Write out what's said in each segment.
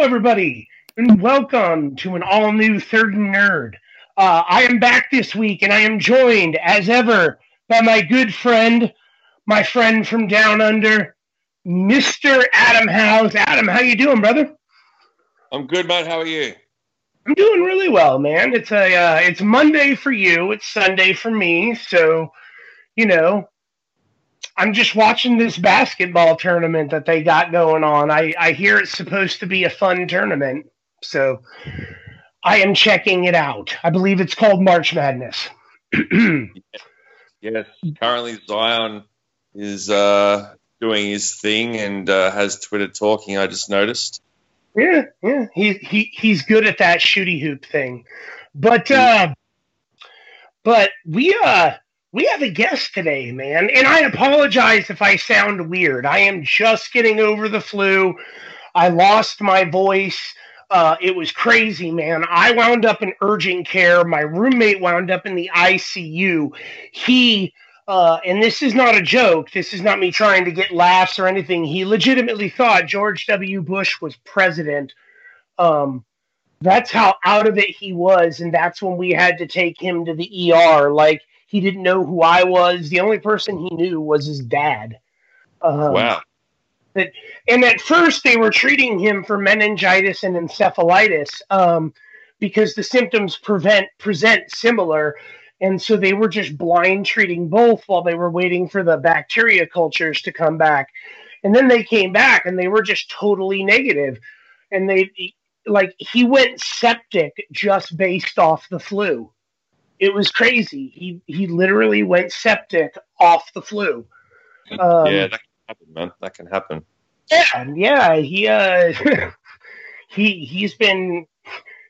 Hello, everybody, and welcome to an all new Third Nerd. Uh, I am back this week, and I am joined, as ever, by my good friend, my friend from down under, Mister Adam Howes. Adam, how you doing, brother? I'm good, man. How are you? I'm doing really well, man. It's a uh, it's Monday for you. It's Sunday for me. So, you know, I'm just watching this basketball tournament that they got going on. I, I hear it's supposed to be a fun tournament. So I am checking it out. I believe it's called March Madness. yes. Currently, Zion is uh, doing his thing and uh, has Twitter talking. I just noticed. Yeah, yeah. He, he he's good at that shooty hoop thing. But uh, but we uh we have a guest today, man. And I apologize if I sound weird. I am just getting over the flu. I lost my voice. Uh, it was crazy, man. I wound up in urgent care. My roommate wound up in the ICU. He, uh, and this is not a joke. This is not me trying to get laughs or anything. He legitimately thought George W. Bush was president. Um, that's how out of it he was. And that's when we had to take him to the ER. Like, he didn't know who I was. The only person he knew was his dad. Um, wow. That, and at first, they were treating him for meningitis and encephalitis um, because the symptoms prevent present similar, and so they were just blind treating both while they were waiting for the bacteria cultures to come back. And then they came back, and they were just totally negative. And they like he went septic just based off the flu. It was crazy. He he literally went septic off the flu. Um, yeah, that can happen, man. That can happen. Yeah, yeah. He uh, he he's been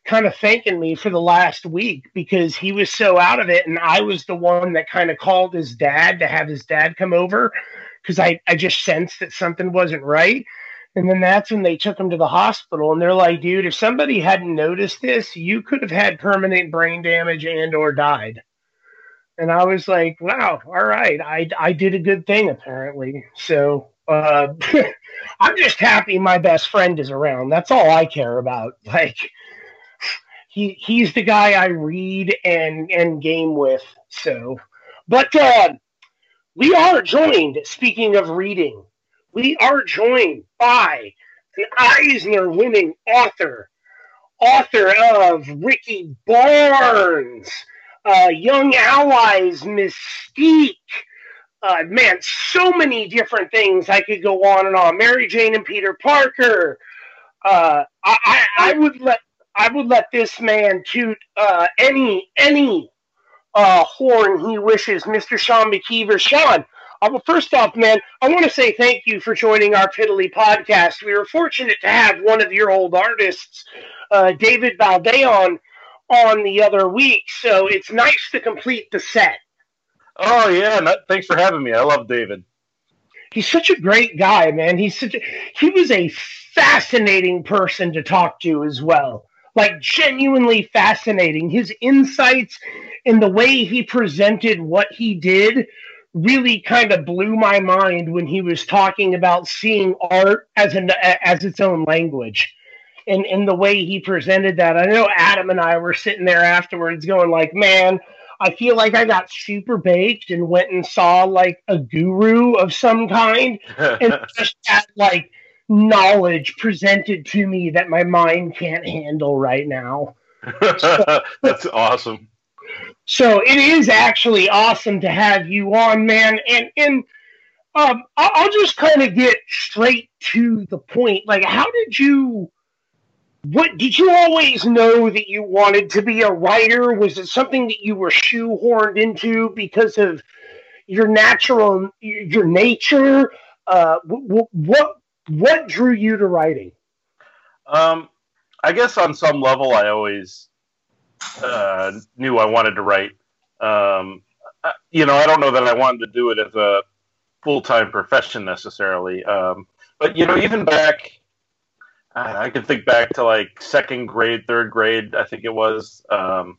kind of thanking me for the last week because he was so out of it, and I was the one that kind of called his dad to have his dad come over because I I just sensed that something wasn't right. And then that's when they took him to the hospital, and they're like, "Dude, if somebody hadn't noticed this, you could have had permanent brain damage and or died." And I was like, "Wow, all right, I I did a good thing apparently." So uh, I'm just happy my best friend is around. That's all I care about. Like he he's the guy I read and and game with. So, but uh, we are joined. Speaking of reading we are joined by an Eisner winning author, author of Ricki Barnes, uh, Young Allies Mystique. Uh, man, so many different things I could go on and on. Mary Jane and Peter Parker. Uh, I, I, I, would let I would let this man toot uh, any any uh, horn he wishes, Mr. Sean McKeever. Sean, uh, well, first off, man, I want to say thank you for joining our Piddly podcast. We were fortunate to have one of your old artists, uh, David Baldeon, on the other week, so it's nice to complete the set. Oh yeah, thanks for having me. I love David. He's such a great guy, man. He's such a, he was a fascinating person to talk to as well. Like genuinely fascinating. His insights and the way he presented what he did really kind of blew my mind when he was talking about seeing art as an as its own language and and the way he presented that. I know adam and i were sitting there afterwards going like man i feel like i got super baked and went and saw like a guru of some kind. And just that like knowledge presented to me that my mind can't handle right now. So, that's awesome so it is actually awesome to have you on, man. And and um, I'll just kind of get straight to the point. Like, how did you? What did you always know that you wanted to be a writer? Was it something that you were shoehorned into because of your natural your nature? Uh, what what drew you to writing? Um, I guess on some level, I always uh, knew I wanted to write. Um, you know, I don't know that I wanted to do it as a full time profession necessarily. Um, but you know, even back, I can think back to like second grade, third grade, I think it was. Um,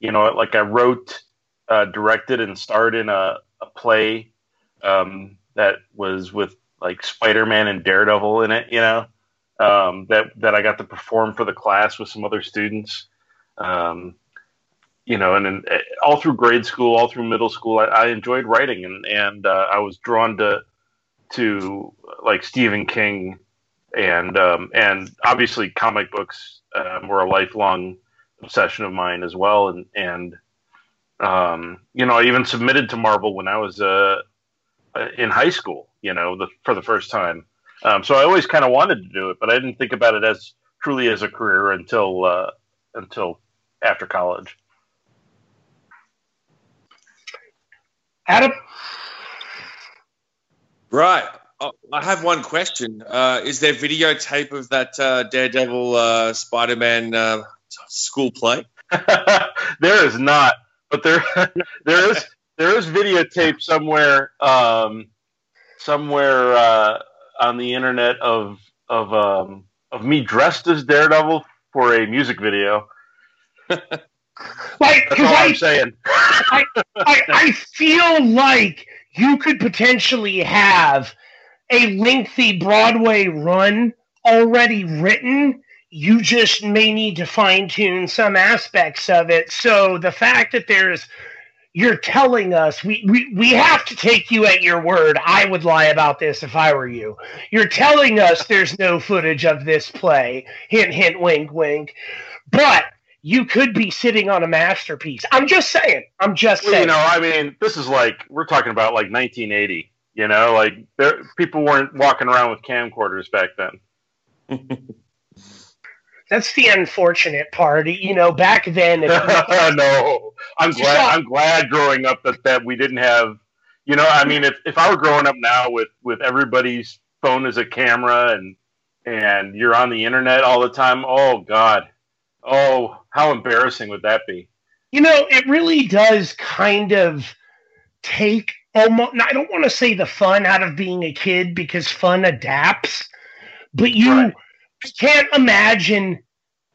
you know, like I wrote, uh, directed, and starred in a, a play um, that was with like Spider Man and Daredevil in it. You know, um, that that I got to perform for the class with some other students. Um, you know, and, and all through grade school, all through middle school, I, I enjoyed writing, and and uh, I was drawn to to like Stephen King, and um, and obviously comic books um, were a lifelong obsession of mine as well, and and um, you know, I even submitted to Marvel when I was uh, in high school. You know, the, for the first time. Um, so I always kind of wanted to do it, but I didn't think about it as truly as a career until uh, until after college. Adam? Right. Oh, I have one question. Uh, is there videotape of that uh, Daredevil uh, Spider Man uh, school play? there is not, but there there is there is videotape somewhere um, somewhere uh, on the internet of of um, of me dressed as Daredevil for a music video. Like, I, I'm saying. I, I, I feel like you could potentially have a lengthy Broadway run already written. You just may need to fine tune some aspects of it. So the fact that there's you're telling us we, we we have to take you at your word. I would lie about this if I were you. You're telling us there's no footage of this play. Hint hint wink wink. But you could be sitting on a masterpiece. I'm just saying. I'm just Well, saying. you know, I mean, this is like we're talking about like 1980. You know, like there, people weren't walking around with camcorders back then. That's the unfortunate part. You know, back then, if no, I'm glad. I'm glad growing up that, that we didn't have. You know, I mean, if, if I were growing up now with with everybody's phone as a camera and and you're on the internet all the time, oh God, oh how embarrassing would that be? you know, it really does kind of take almost. I don't want to say the fun out of being a kid because fun adapts, but you Right. Can't imagine.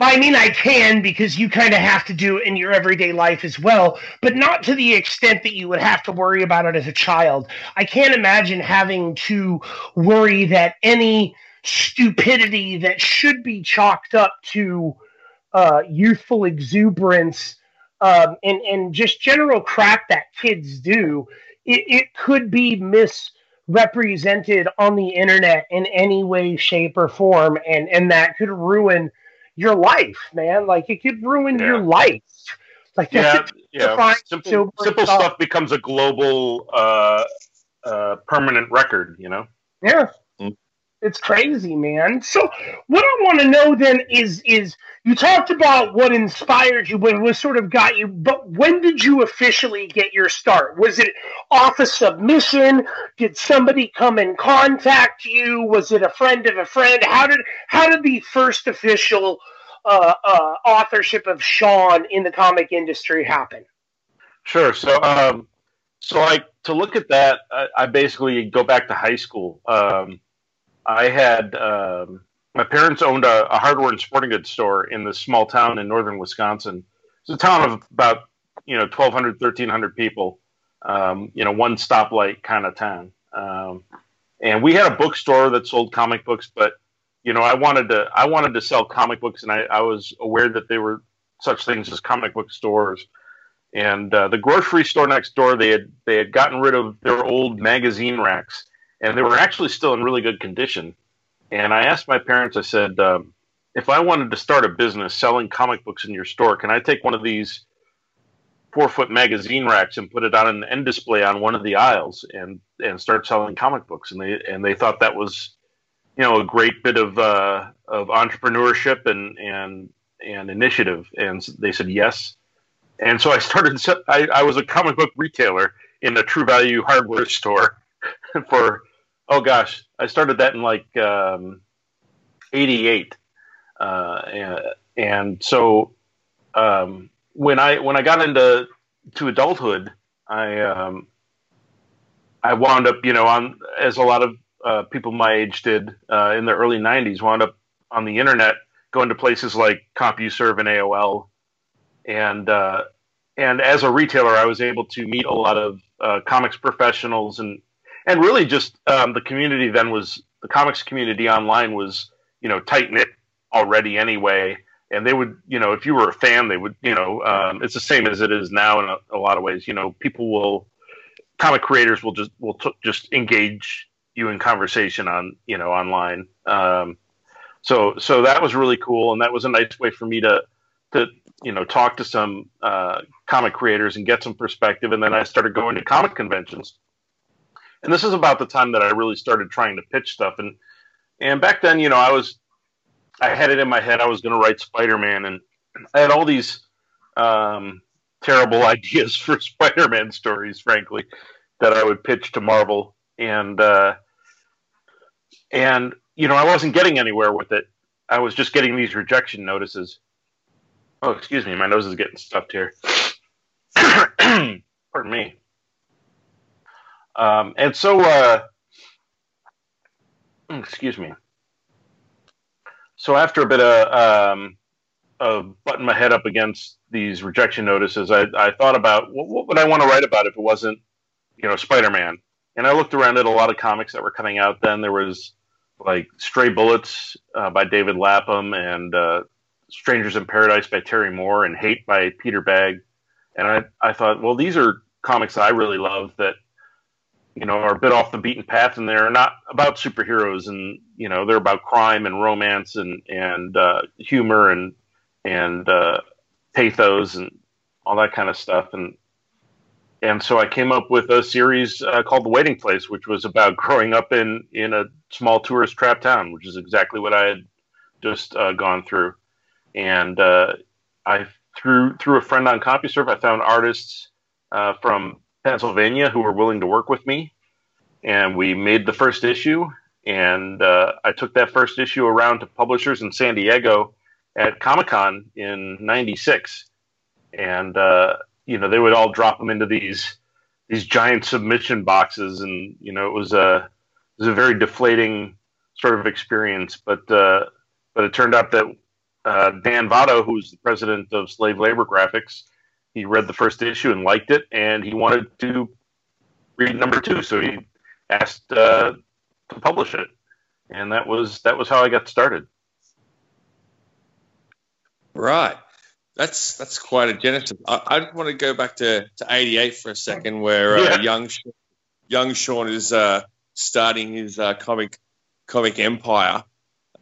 I mean, I can because you kind of have to do it in your everyday life as well, but not to the extent that you would have to worry about it as a child. I can't imagine having to worry that any stupidity that should be chalked up to uh, youthful exuberance um, and and just general crap that kids do, it, it could be misrepresented on the internet in any way, shape, or form, and and that could ruin your life, man. Like it could ruin Yeah. your life. Like Yeah, yeah. Simple, simple stuff becomes a global, uh, uh, permanent record. You know. Yeah. It's crazy, man. So what I want to know then is is you talked about what inspired you, what what sort of got you, but when did you officially get your start? Was it off a submission? Did somebody come and contact you? Was it a friend of a friend? How did how did the first official uh, uh, authorship of Sean in the comic industry happen? Sure. So, um, so like to look at that, I, I basically go back to high school. Um, I had um, my parents owned a, a hardware and sporting goods store in this small town in northern Wisconsin. It's a town of about you know 1,200, 1,300 people. Um, you know, one stoplight kind of town. Um, and we had a bookstore that sold comic books, but you know, I wanted to I wanted to sell comic books, and I, I was aware that they were such things as comic book stores and uh, the grocery store next door they had they had gotten rid of their old magazine racks and they were actually still in really good condition. And i asked my parents i said um, if i wanted to start a business selling comic books in your store can i take one of these four foot magazine racks and put it on an end display on one of the aisles and and start selling comic books? And they and they thought that was you know a great bit of uh, of entrepreneurship and and and initiative. And they said yes. And so I started. I, I was a comic book retailer in a True Value hardware store for oh gosh, I started that in like um, '88, uh, and, and so um, when I when I got into to adulthood, I um, I wound up, you know, on as a lot of uh, people my age did uh, in the early '90s, wound up on the internet, going to places like CompuServe and AOL and uh, and as a retailer, I was able to meet a lot of uh, comics professionals and and really just um, the community then was the comics community online was you know tight knit already anyway. And they would, you know, if you were a fan, they would, you know, um, it's the same as it is now in a, a, lot of ways. You know, people will, comic creators will just will t- just engage you in conversation on, you know, online. Um, so so that was really cool, and that was a nice way for me to to you know talk to some uh, comic creators and get some perspective. And then I started going to comic conventions, and this is about the time that I really started trying to pitch stuff. And and back then, you know, I was I had it in my head I was going to write Spider Man, and I had all these um, terrible ideas for Spider Man stories, frankly, that I would pitch to Marvel, and uh, and you know, I wasn't getting anywhere with it. I was just getting these rejection notices. Oh, excuse me, my nose is getting stuffed here. Pardon me. Um, and so, uh, excuse me. So after a bit of, um, of butting my head up against these rejection notices, I, I thought about what, what would I want to write about if it wasn't, you know, Spider-Man. And I looked around at a lot of comics that were coming out then. There was like Stray Bullets uh, by David Lapham and uh, Strangers in Paradise by Terry Moore and Hate by Peter Bagge. And I, I thought, well, these are comics I really love that, you know, are a bit off the beaten path and they're not about superheroes and, you know, they're about crime and romance and, and uh, humor and, and uh, pathos and all that kind of stuff. And and so I came up with a series uh, called The Waiting Place, which was about growing up in in a small tourist trap town, which is exactly what I had just uh, gone through. And uh, I through through a friend on CompuServe, I found artists uh, from Pennsylvania who were willing to work with me, and we made the first issue. And uh, I took that first issue around to publishers in San Diego at Comic Con in '96, and uh, you know they would all drop them into these these giant submission boxes, and you know it was a it was a very deflating sort of experience. But uh, but it turned out that uh, Dan Vado, who's the president of Slave Labor Graphics, he read the first issue and liked it, and he wanted to read number two, so he asked uh, to publish it, and that was that was how I got started. Right. That's that's quite a genesis. I, I just want to go back to, to '88 for a second, where uh, yeah. young young Sean is uh, starting his uh, comic comic empire.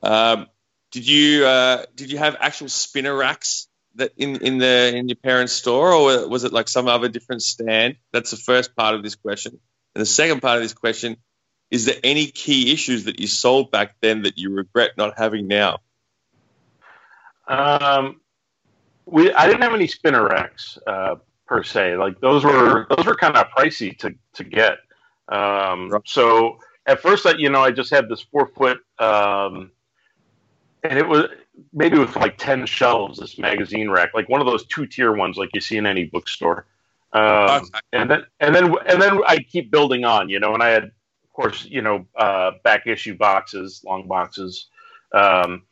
Um, did you uh, did you have actual spinner racks that in, in the in your parents' store, or was it like some other different stand? That's the first part of this question. And the second part of this question is there any key issues that you sold back then that you regret not having now? Um, we I didn't have any spinner racks uh, per se. Like those were those were kind of pricey to to get. Um, so at first, I, you know, I just had this four foot, um, and it was maybe with like ten shelves. This magazine rack, like one of those two tier ones, like you see in any bookstore. Um, and then and then and then I keep building on, you know. And I had, of course, you know, uh, back issue boxes, long boxes. Um,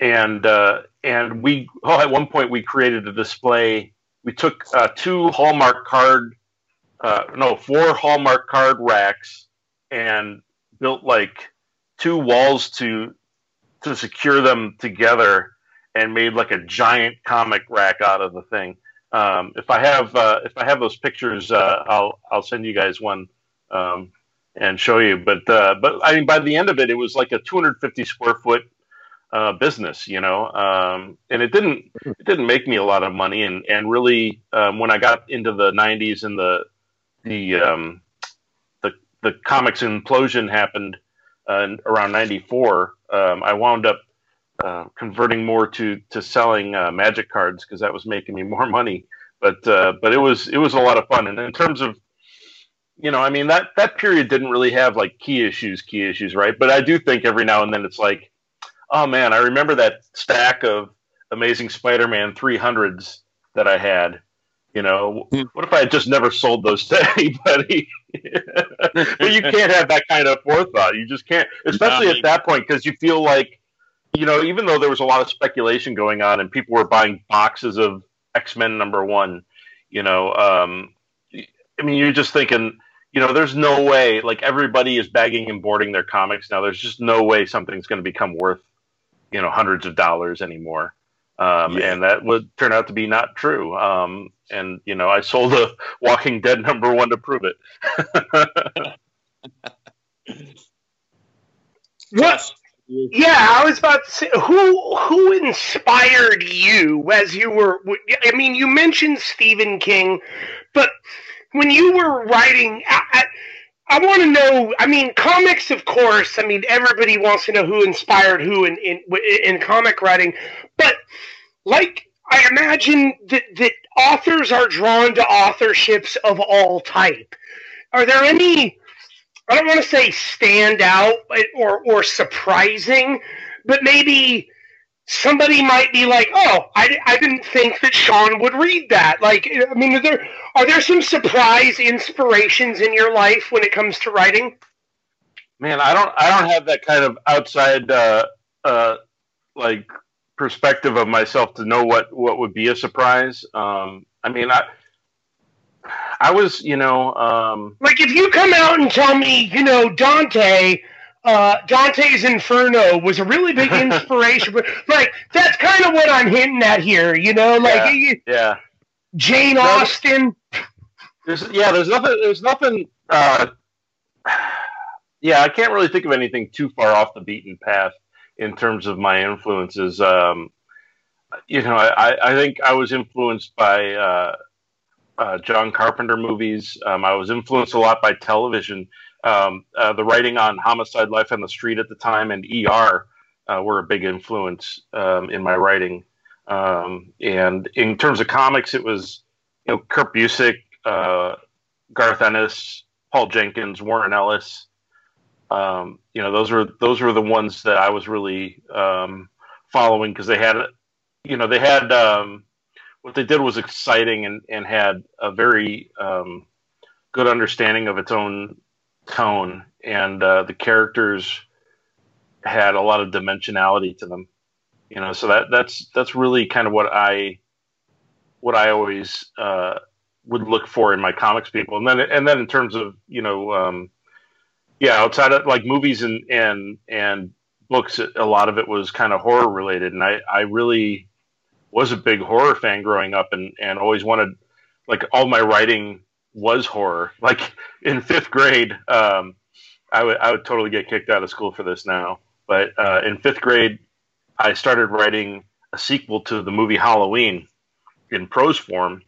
and uh, and we oh, at one point we created a display. We took uh, two Hallmark card, uh, no, four Hallmark card racks, and built like two walls to to secure them together, and made like a giant comic rack out of the thing. Um, if I have uh, if I have those pictures, uh, I'll I'll send you guys one um, and show you. But uh, but I mean, by the end of it, it was like a 250 square foot uh, business, you know, um, and it didn't it didn't make me a lot of money. And and really, um, when I got into the '90s and the the um, the the comics implosion happened uh, around '94, um, I wound up uh, converting more to to selling uh, magic cards because that was making me more money. But uh, but it was it was a lot of fun. And in terms of you know, I mean that that period didn't really have like key issues, key issues, right? But I do think every now and then it's like oh man, I remember that stack of Amazing Spider-Man 300s that I had. You know, hmm. what if I had just never sold those to anybody? but you can't have that kind of forethought. You just can't, especially at that point, because you feel like, you know, even though there was a lot of speculation going on and people were buying boxes of X Men number one, you know, um, I mean, you're just thinking, you know, there's no way. Like everybody is bagging and boarding their comics now. There's just no way something's going to become worth, you know, hundreds of dollars anymore. Um, yeah. And that would turn out to be not true. Um, and you know, I sold a Walking Dead number one to prove it. what? Yeah, I was about to say who who inspired you as you were. I mean, you mentioned Stephen King, but when you were writing, I, I, I want to know. I mean, comics, of course. I mean, everybody wants to know who inspired who in in, in comic writing, but like I imagine that that authors are drawn to authorships of all type. Are there any? I don't want to say stand out or or surprising, but maybe somebody might be like, "Oh, I, I didn't think that Sean would read that." Like, I mean, are there are there some surprise inspirations in your life when it comes to writing? Man, I don't I don't have that kind of outside uh, uh, like perspective of myself to know what what would be a surprise. Um, I mean, I I was, you know, um, like if you come out and tell me, you know, Dante, uh, Dante's Inferno was a really big inspiration, but like that's kind of what I'm hinting at here, you know, like yeah, you, yeah. Jane Austen. There's, yeah, there's nothing. There's nothing. Uh, yeah, I can't really think of anything too far off the beaten path in terms of my influences. Um, you know, I, I think I was influenced by uh, uh, John Carpenter movies. Um, I was influenced a lot by television. Um, uh, the writing on Homicide: Life on the Street at the time and ER uh, were a big influence um, in my writing. Um, and in terms of comics, it was you know Kurt Busiek, uh, Garth Ennis, Paul Jenkins, Warren Ellis. Um, you know, those were those were the ones that I was really um, following because they had, you know, they had um, what they did was exciting and, and had a very um, good understanding of its own tone, and uh, the characters had a lot of dimensionality to them. You know, so that that's that's really kind of what I what I always uh, would look for in my comics people, and then and then in terms of you know, um, yeah, outside of like movies and and and books, a lot of it was kind of horror related, and I I really was a big horror fan growing up and, and always wanted like all my writing was horror. Like in fifth grade, um, I would I would totally get kicked out of school for this now. But uh, in fifth grade, I started writing a sequel to the movie Halloween in prose form,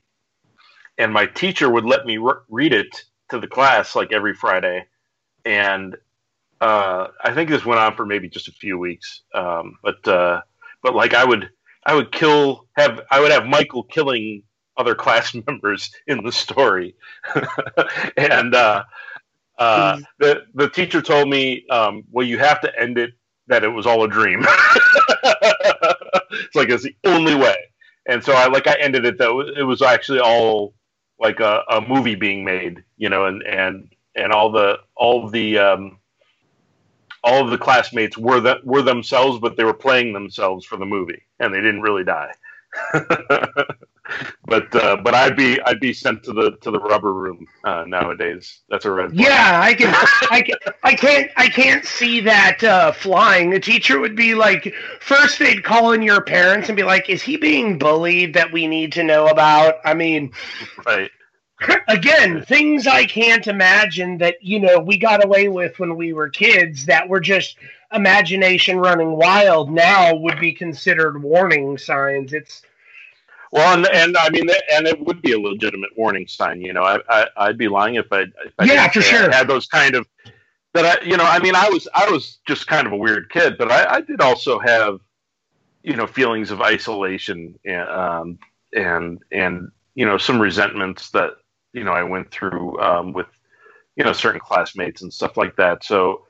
and my teacher would let me re- read it to the class like every Friday, and uh, I think this went on for maybe just a few weeks. Um, but uh, but like I would I would kill have I would have Michael killing other class members in the story, and uh, uh, mm. the the teacher told me, um, "Well, you have to end it that it was all a dream." it's like it's the only way, and so I like I ended it that it was actually all like a, a movie being made, you know, and and and all the all the um, all of the classmates were that were themselves, but they were playing themselves for the movie, and they didn't really die. But uh, but I'd be I'd be sent to the to the rubber room uh, nowadays. That's a red. Flag. Yeah, I can I can I can't I can't see that uh, flying. The teacher would be like, first they'd call in your parents and be like, "Is he being bullied that we need to know about?" I mean, right. again, things I can't imagine that, you know, we got away with when we were kids that were just imagination running wild now would be considered warning signs. It's well, and, and I mean, and it would be a legitimate warning sign. You know, I, I would be lying if I, if I yeah, for sure had those kind of that. I, you know, I mean, I was I was just kind of a weird kid, but I, I did also have, you know, feelings of isolation and um, and and you know some resentments that you know I went through um, with you know certain classmates and stuff like that. So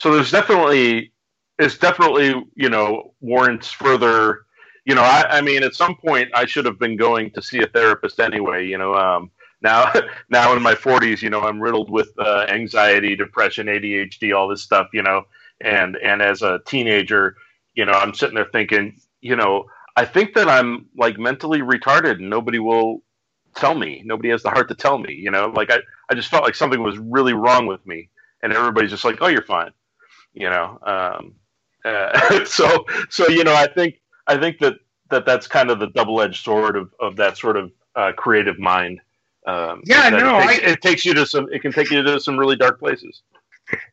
so there's definitely it's definitely you know warrants further. You know, I, I mean, at some point I should have been going to see a therapist anyway. You know, um, now now in my 40s, you know, I'm riddled with uh, anxiety, depression, ADHD, all this stuff. You know, and and as a teenager, you know, I'm sitting there thinking, you know, I think that I'm like mentally retarded, and nobody will tell me. Nobody has the heart to tell me. You know, like I, I just felt like something was really wrong with me, and everybody's just like, "Oh, you're fine." You know, um, uh, so so you know, I think I think that that that's kind of the double edged sword of of that sort of uh, creative mind. Um, yeah, no, it takes, I, it takes you to some. It can take you to some really dark places.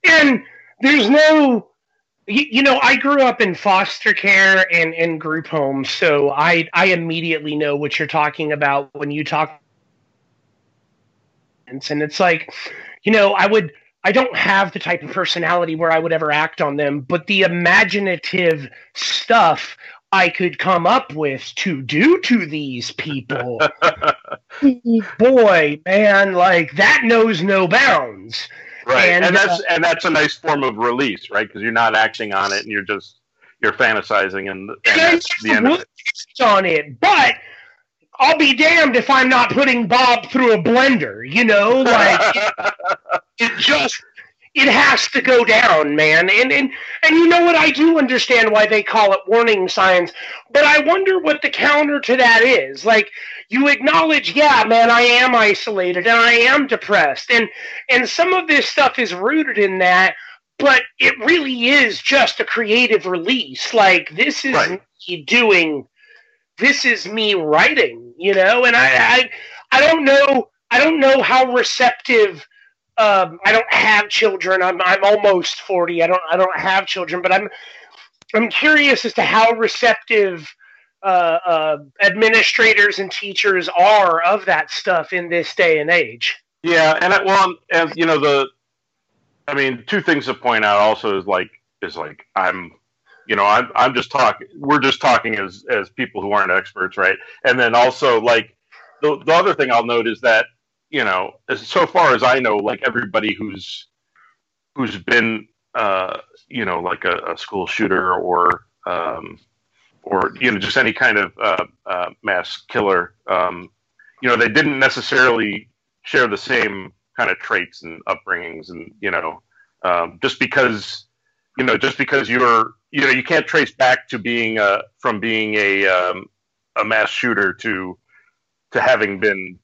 And there's no you, you, know, I grew up in foster care and, and group homes, so I I immediately know what you're talking about when you talk. And it's like, you know, I would I don't have the type of personality where I would ever act on them, but the imaginative stuff I could come up with to do to these people. boy, man, like that knows no bounds. Right, and, and that's uh, and that's a nice form of release, right? Because you're not acting on it, and you're just you're fantasizing, and, and that's the end of it. On it, but I'll be damned if I'm not putting Bob through a blender. You know, like it, it just it has to go down, man. And and and you know what? I do understand why they call it warning signs, but I wonder what the counter to that is. Like you acknowledge, yeah, man, I am isolated and I am depressed, and and some of this stuff is rooted in that. But it really is just a creative release. Like this is right. me doing, this is me writing, you know. And I, I, I don't know, I don't know how receptive um, I don't have children. I'm I'm almost forty. I don't I don't have children, but I'm I'm curious as to how receptive uh, uh, administrators and teachers are of that stuff in this day and age. Yeah, and I, well, and you know the, I mean, two things to point out also is like is like I'm, you know, I'm I'm just talking. We're just talking as as people who aren't experts, right? And then also like the the other thing I'll note is that you know, so far as I know, like everybody who's who's been, uh, you know, like a, a school shooter or um, or you know just any kind of uh, uh, mass killer, um, you know, they didn't necessarily share the same kind of traits and upbringings, and you know, um, just because you know, just because you're you know, you can't trace back to being a from being a um, a mass shooter to to having been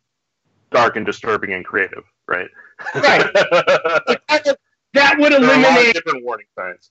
dark and disturbing and creative, right? Right. that would eliminate different warning signs.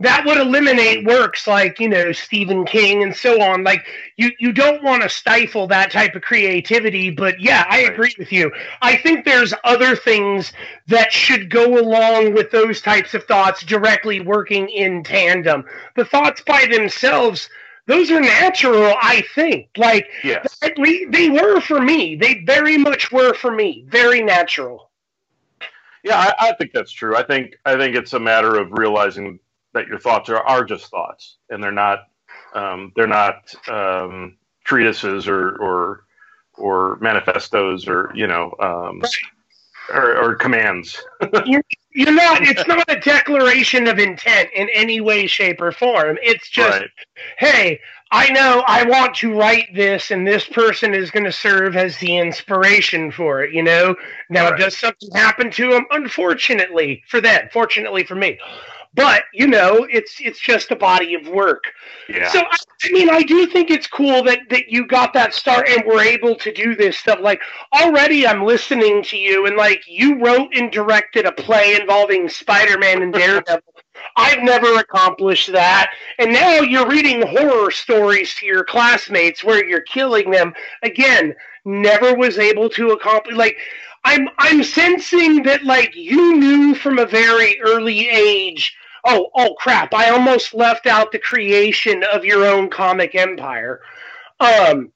That would eliminate works like you know Stephen King and so on. Like you, you don't want to stifle that type of creativity. But yeah, I right. agree with you. I think there's other things that should go along with those types of thoughts directly working in tandem. The thoughts by themselves those are natural, I think. Like, yes. they, they were for me. They very much were for me. Very natural. Yeah, I, I, think that's true. I think I think it's a matter of realizing that your thoughts are, are just thoughts, and they're not um, they're not um, treatises or, or or manifestos or you know um, right. or, or, commands. you're, not. It's not a declaration of intent in any way, shape, or form. It's just right hey, I know I want to write this, and this person is going to serve as the inspiration for it. You know, now right. does something happen to them? Unfortunately for them, fortunately for me. But you know, it's it's just a body of work. Yeah. So I, I mean, I do think it's cool that that you got that start and were able to do this stuff. Like already, I'm listening to you, and like you wrote and directed a play involving Spider-Man and Daredevil. I've never accomplished that. And now you're reading horror stories to your classmates where you're killing them. Again, never was able to accomplish like I'm I'm sensing that like you knew from a very early age. Oh, oh crap, I almost left out the creation of your own comic empire. Um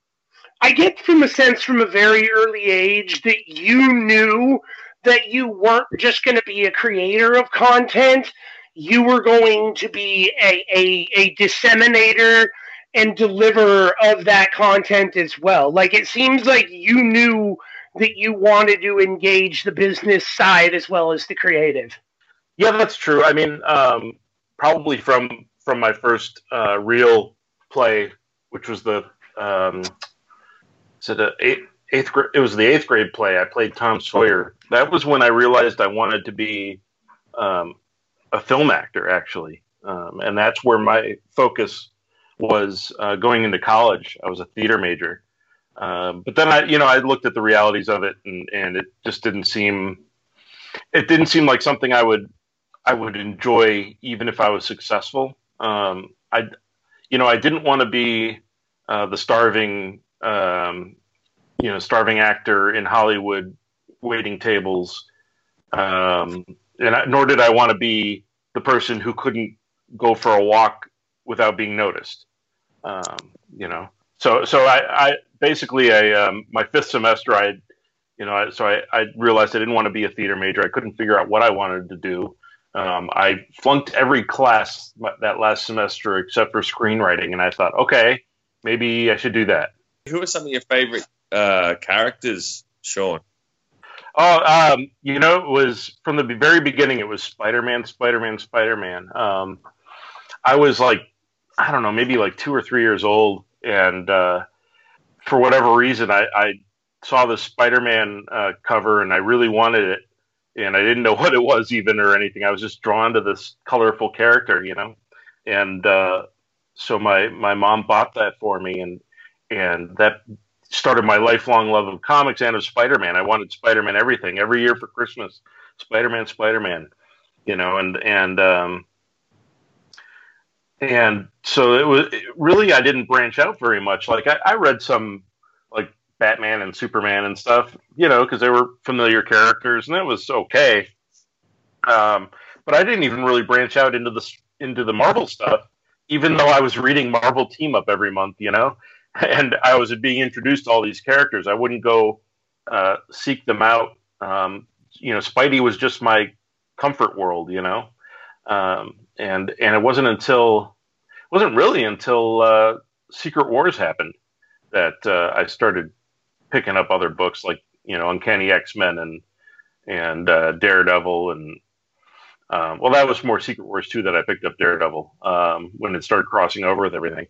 I get from a sense from a very early age that you knew that you weren't just going to be a creator of content, you were going to be a, a, a disseminator and deliverer of that content as well. Like it seems like you knew that you wanted to engage the business side as well as the creative. Yeah, that's true. I mean, um, probably from from my first uh, real play, which was the um, it a eighth, eighth grade? It was the eighth grade play. I played Tom Sawyer. That was when I realized I wanted to be um, a film actor actually, um, and that's where my focus was uh, going into college. I was a theater major, Um, but then I, you know, I looked at the realities of it, and, and it just didn't seem, it didn't seem like something I would, I would enjoy even if I was successful. Um, I, you know, I didn't want to be uh, the starving, um, you know, starving actor in Hollywood waiting tables, um, and I, nor did I want to be the person who couldn't go for a walk without being noticed. Um, you know, so so I, I basically I um, my fifth semester I, you know, I, so I, I realized I didn't want to be a theater major. I couldn't figure out what I wanted to do. Um, I flunked every class that last semester except for screenwriting, and I thought, okay, maybe I should do that. Who are some of your favorite uh, characters, Sean? Oh, um, you know, it was from the very beginning. It was Spider Man, Spider Man, Spider Man. Um, I was like, I don't know, maybe like two or three years old, and uh, for whatever reason, I, I saw the Spider Man uh, cover, and I really wanted it, and I didn't know what it was even or anything. I was just drawn to this colorful character, you know, and uh, so my my mom bought that for me, and and that started my lifelong love of comics and of Spider-Man. I wanted Spider-Man everything every year for Christmas. Spider-Man, Spider-Man, you know, and and um, and so it was really I didn't branch out very much. Like I, I read some like Batman and Superman and stuff, you know, because they were familiar characters, and it was okay. Um, but I didn't even really branch out into the into the Marvel stuff, even though I was reading Marvel Team Up every month, you know and I was being introduced to all these characters. I wouldn't go uh, seek them out. Um, you know, Spidey was just my comfort world, you know, um, and and it wasn't until it wasn't really until uh, Secret Wars happened that uh, I started picking up other books like you know Uncanny X Men and and uh, Daredevil and um, well, that was more Secret Wars too that I picked up Daredevil um, when it started crossing over with everything.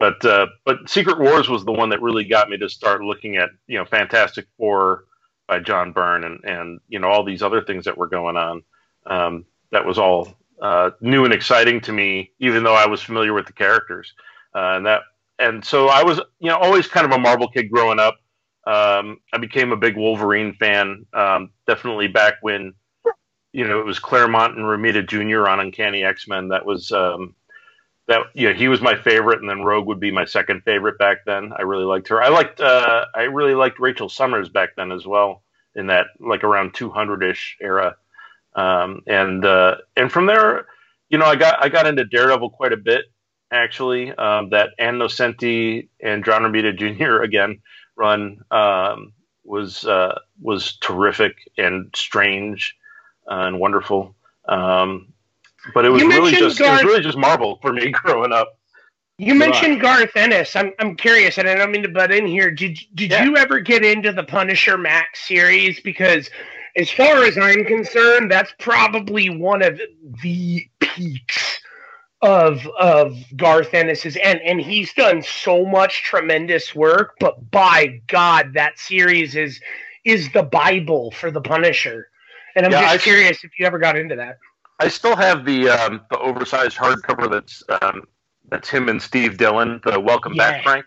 But uh, but Secret Wars was the one that really got me to start looking at you know Fantastic Four by John Byrne and and you know all these other things that were going on. Um, that was all uh, new and exciting to me, even though I was familiar with the characters. Uh, and that and so I was you know always kind of a Marvel kid growing up. Um, I became a big Wolverine fan, um, definitely back when you know it was Claremont and Romita Jr. on Uncanny X Men. That was um, that yeah he was my favorite and then rogue would be my second favorite back then i really liked her i liked uh i really liked rachel summers back then as well in that like around 200ish era um and uh and from there you know i got i got into daredevil quite a bit actually um that Ann Nocenti and john romita jr again run um was uh was terrific and strange uh, and wonderful um but it was really just Garth, it was really just Marvel for me growing up. You mentioned Garth Ennis. I'm I'm curious, and I don't mean to butt in here. Did did yeah. you ever get into the Punisher Max series? Because as far as I'm concerned, that's probably one of the peaks of of Garth Ennis's and and he's done so much tremendous work, but by God, that series is is the Bible for the Punisher. And I'm yeah, just I, curious if you ever got into that. I still have the um, the oversized hardcover that's um, that's him and Steve Dillon. The Welcome yeah. Back, Frank.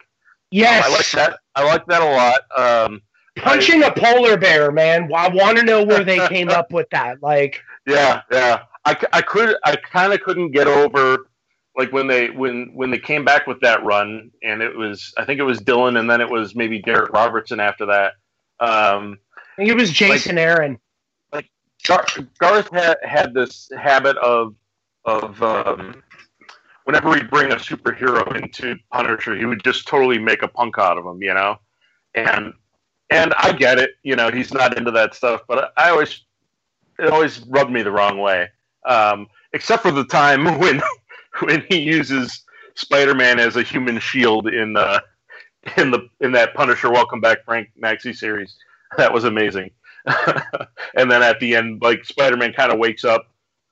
Yes, um, I like that. I like that a lot. Um, Punching I, a polar bear, man. I want to know where they came up with that. Like, yeah, yeah. I, I could I kind of couldn't get over like when they when when they came back with that run, and it was I think it was Dillon, and then it was maybe Darick Robertson after that. Um, I think it was Jason Aaron. like, Aaron. Garth had, had this habit of of um, whenever he'd bring a superhero into Punisher, he would just totally make a punk out of him, you know. And and I get it, you know, he's not into that stuff, but I always it always rubbed me the wrong way. Um, except for the time when when he uses Spider-Man as a human shield in uh, in the in that Punisher Welcome Back Frank Maxi series. That was amazing. and then at the end, like Spider Man kind of wakes up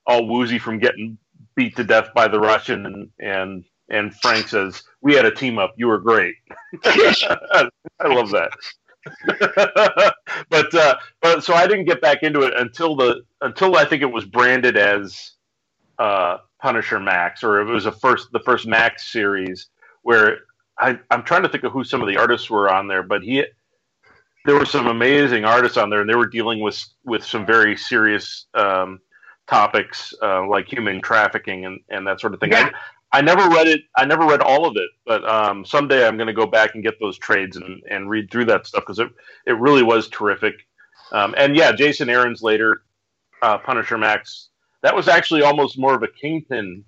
all woozy from getting beat to death by the Russian, and and and Frank says, "We had a team up. You were great." I love that. but uh, but so I didn't get back into it until the until I think it was branded as uh, Punisher Max, or it was a first the first Max series where I, I'm trying to think of who some of the artists were on there, but he there were some amazing artists on there, and they were dealing with with some very serious um, topics uh, like human trafficking and, and that sort of thing. Yeah. I, never read it. I never read all of it, but um, someday I'm going to go back and get those trades and, and read through that stuff because it it really was terrific. Um, and yeah, Jason Aaron's later uh, Punisher Max that was actually almost more of a Kingpin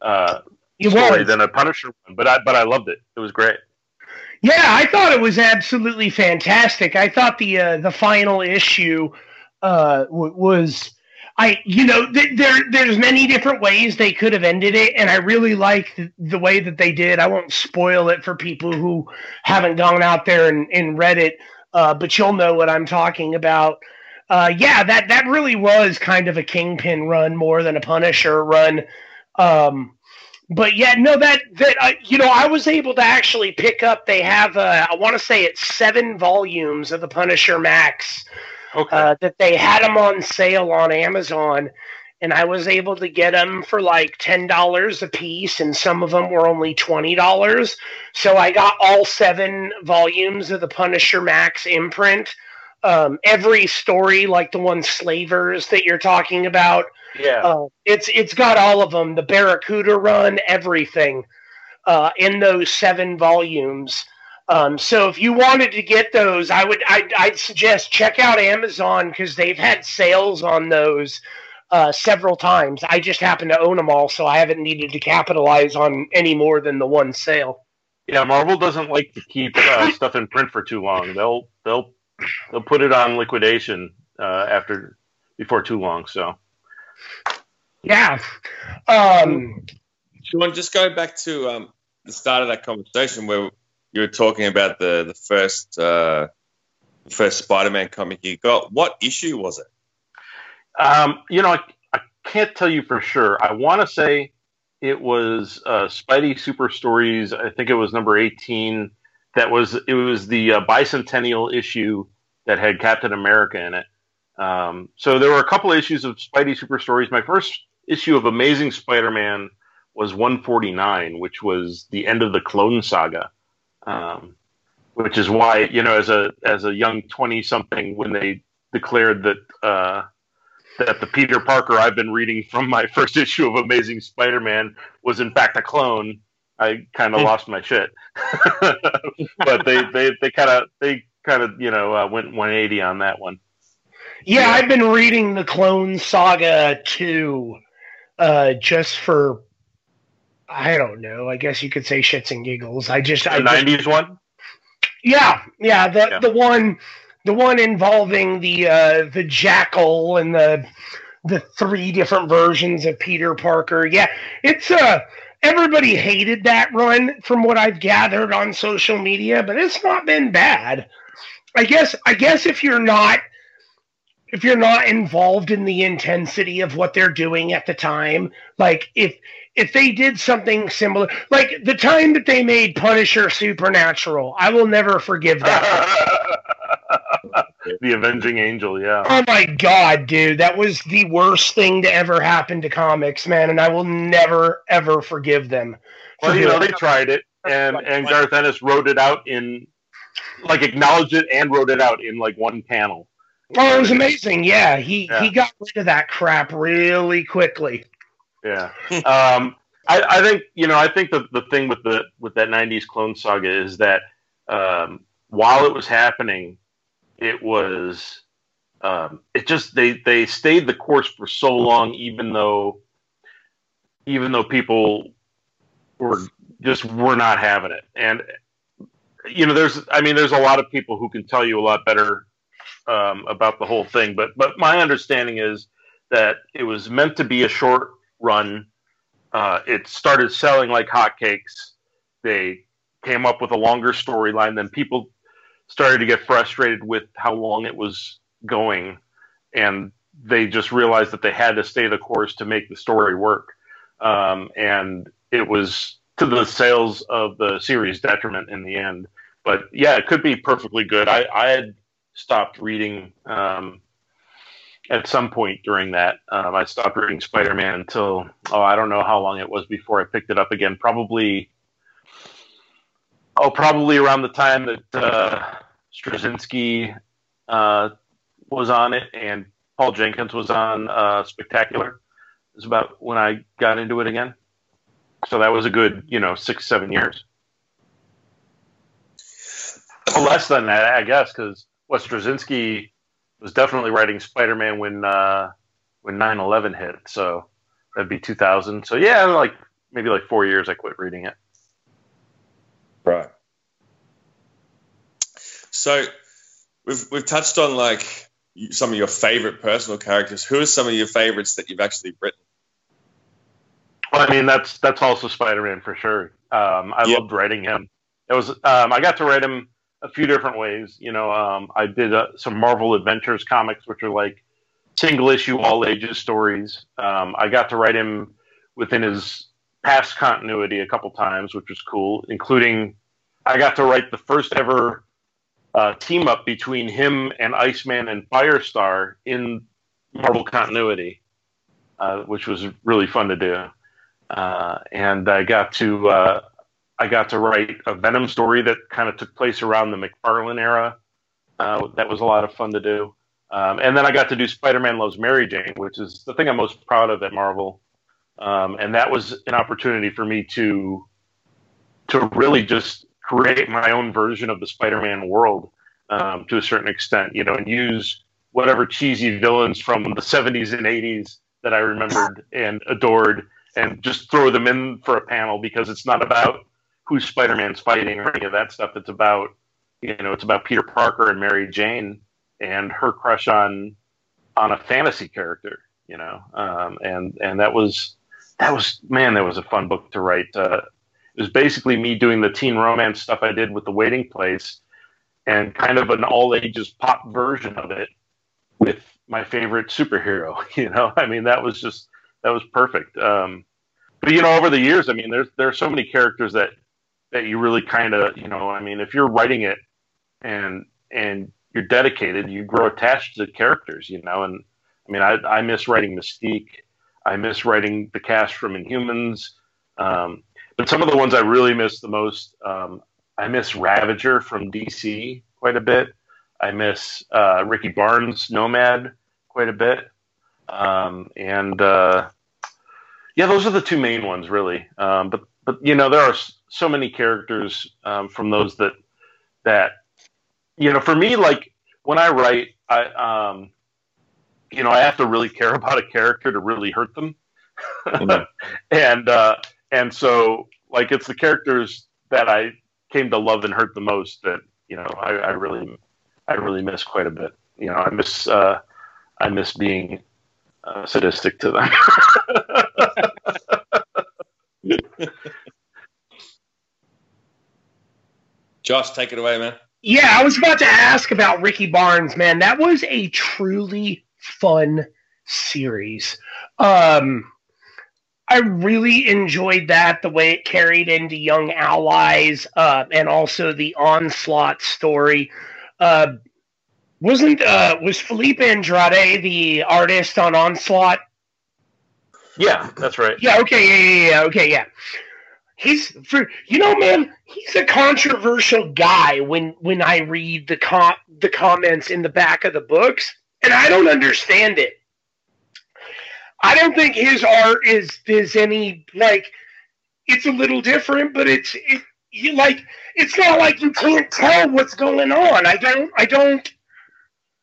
uh, story than a Punisher one, but I but I loved it. It was great. Yeah, I thought it was absolutely fantastic. I thought the uh, the final issue uh, w- was I you know th- there there's many different ways they could have ended it, and I really like the, the, way that they did. I won't spoil it for people who haven't gone out there and, and read it, uh, but you'll know what I'm talking about. Uh, yeah, that that really was kind of a kingpin run more than a Punisher run. Um, but yeah, no, that that uh, you know, I was able to actually pick up. They have, uh, I want to say it's seven volumes of the Punisher Max. Okay. Uh, that they had them on sale on Amazon, and I was able to get them for like ten dollars a piece, and some of them were only twenty dollars. So I got all seven volumes of the Punisher Max imprint. Um, every story, like the one Slavers that you're talking about, yeah, uh, it's it's got all of them. The Barracuda run, everything uh, in those seven volumes. Um, so if you wanted to get those, I would I'd, I'd suggest check out Amazon because they've had sales on those uh, several times. I just happen to own them all, so I haven't needed to capitalize on any more than the one sale. Yeah, Marvel doesn't like to keep uh, stuff in print for too long. They'll they'll they'll put it on liquidation uh, after before too long. So yeah. Um, Sean, just go back to um, the start of that conversation where you were talking about the the first uh, first Spider-Man comic you got. What issue was it? Um, you know, I, I, can't tell you for sure. I want to say it was uh, Spidey Super Stories. I think it was number eighteen. That was it was the uh, bicentennial issue that had Captain America in it. Um, so there were a couple issues of Spidey Super Stories. My first issue of Amazing Spider-Man was 149, which was the end of the Clone Saga. Um, which is why you know, as a as a young 20 something, when they declared that uh, that the Peter Parker I've been reading from my first issue of Amazing Spider-Man was in fact a clone, I kind of hmm. lost my shit. but they they they kind of they kind of you know uh, went 180 on that one. Yeah, I've been reading the Clone Saga too, uh, just for I don't know. I guess you could say shits and giggles. I just the nineties one. Yeah, yeah, the yeah. the one, the one involving the uh, the jackal and the the three different versions of Peter Parker. Yeah, it's uh everybody hated that run from what I've gathered on social media, but it's not been bad. I guess I guess if you're not if you're not involved in the intensity of what they're doing at the time, like if if they did something similar, like the time that they made Punisher supernatural, I will never forgive that. the Avenging Angel, yeah. Oh my god, dude, that was the worst thing to ever happen to comics, man, and I will never ever forgive them. Well, you know, they tried it, and and Garth Ennis wrote it out in, like, acknowledged it and wrote it out in like one panel. Oh, it was amazing. Yeah, he yeah. he got rid of that crap really quickly. Yeah. um, I, I, think you know. I think the the thing with the with that '90s Clone Saga is that um, while it was happening, it was um, it just they they stayed the course for so long, even though even though people were just were not having it, and you know, there's I mean, there's a lot of people who can tell you a lot better um, about the whole thing. But but my understanding is that it was meant to be a short run. Uh, it started selling like hotcakes. They came up with a longer storyline. Then people started to get frustrated with how long it was going, and they just realized that they had to stay the course to make the story work. Um, and it was to the sales of the series detriment in the end. But yeah, it could be perfectly good. I, I had stopped reading um, at some point during that. Um, I stopped reading Spider Man until, oh, I don't know how long it was before I picked it up again. Probably oh, probably around the time that uh, Straczynski uh, was on it and Paul Jenkins was on uh, Spectacular. Is about when I got into it again. So that was a good, you know, six seven years. less than that, I guess, because what Straczynski was definitely writing Spider Man when uh, when 9-11 hit. So that'd be 2000. So yeah, like maybe like four years I quit reading it. Right. So we've we've touched on like some of your favorite personal characters. Who are some of your favorites that you've actually written? Well, I mean that's that's also Spider-Man for sure. Um, I yep. loved writing him. It was um, I got to write him a few different ways. You know, um, I did uh, some Marvel Adventures comics, which are like single issue, all ages stories. Um, I got to write him within his past continuity a couple times, which was cool, including I got to write the first ever uh, team up between him and Iceman and Firestar in Marvel continuity, uh, which was really fun to do. Uh, and I got to uh, I got to write a Venom story that kind of took place around the McFarlane era. Uh, that was a lot of fun to do. Um, and then I got to do Spider-Man Loves Mary Jane, which is the thing I'm most proud of at Marvel. Um, and that was an opportunity for me to to really just create my own version of the Spider-Man world um, to a certain extent, you know, and use whatever cheesy villains from the 70s and 80s that I remembered and adored, and just throw them in for a panel because it's not about who Spider-Man's fighting or any of that stuff. It's about you know, it's about Peter Parker and Mary Jane and her crush on on a fantasy character, you know, um, and and that was that was man, that was a fun book to write. Uh, it was basically me doing the teen romance stuff I did with the Waiting Place, and kind of an all ages pop version of it with my favorite superhero. You know, I mean, that was just that was perfect. Um, but you know, over the years, I mean, there's there's so many characters that that you really kind of you know, I mean, if you're writing it and and you're dedicated, you grow attached to the characters. You know, and I mean, I I miss writing Mystique. I miss writing the cast from Inhumans. Um, but some of the ones I really miss the most, um, I miss Ravager from DC quite a bit. I miss uh, Ricki Barnes Nomad quite a bit, um, and uh, yeah, those are the two main ones really. Um, but but you know there are so many characters um, from those that that you know for me like when I write I um, you know I have to really care about a character to really hurt them, mm-hmm. and uh, and so like it's the characters that I came to love and hurt the most that you know I, I really I really miss quite a bit. You know, I miss uh, I miss being uh, sadistic to them. Josh, take it away, man. Yeah, I was about to ask about Ricki Barnes, man. That was a truly fun series. Um, I really enjoyed that the way it carried into Young Allies uh, and also the Onslaught story. Uh, wasn't uh, was Filipe Andrade the artist on Onslaught? Yeah, that's right. Yeah. Okay. Yeah. Yeah. yeah okay. Yeah. He's for you know, man. He's a controversial guy when when I read the com- the comments in the back of the books, and I don't understand it. I don't think his art is is any like it's a little different, but it's it, you like it's not like you can't tell what's going on. I don't I don't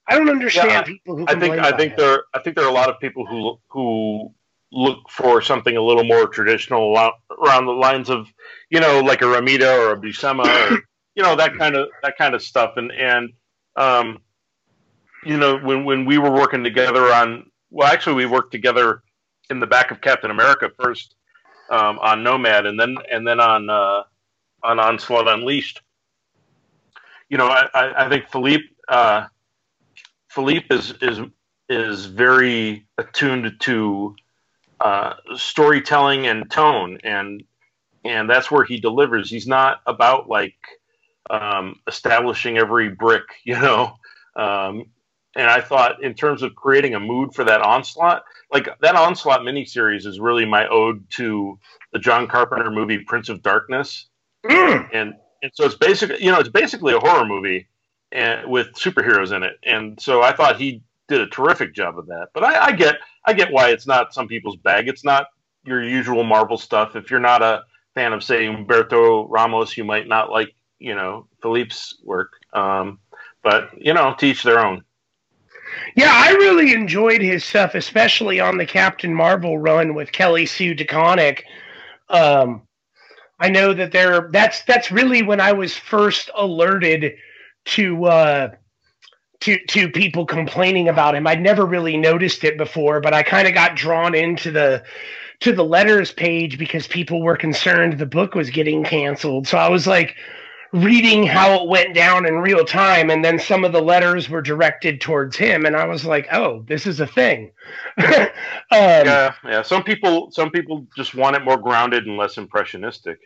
I don't understand yeah, people who. I think I think that. there I think there are a lot of people who who look for something a little more traditional around the lines of you know like a Romita or a Buscema or you know that kind of that kind of stuff and and um, you know when when we were working together on well, actually, we worked together in the back of Captain America first um, on Nomad, and then and then on uh, on Onslaught Unleashed. You know, I, I think Philippe, uh, Filipe is is is very attuned to uh, storytelling and tone, and and that's where he delivers. He's not about like um, establishing every brick, you know. Um, and I thought in terms of creating a mood for that onslaught, like that onslaught miniseries is really my ode to the John Carpenter movie Prince of Darkness, mm. and and so it's basically you know it's basically a horror movie and with superheroes in it, and so I thought he did a terrific job of that. But I, I get I get why it's not some people's bag. It's not your usual Marvel stuff. If you're not a fan of say Humberto Ramos, you might not like you know Filipe's work. Um, but you know, teach their own. Yeah, I really enjoyed his stuff, especially on the Captain Marvel run with Kelly Sue DeConnick. Um, I know that there that's that's really when I was first alerted to uh, to to people complaining about him. I'd never really noticed it before, but I kind of got drawn into the to the letters page because people were concerned the book was getting canceled. So I was like reading how it went down in real time and then some of the letters were directed towards him and I was like, "Oh, this is a thing." um, yeah, yeah, some people some people just want it more grounded and less impressionistic.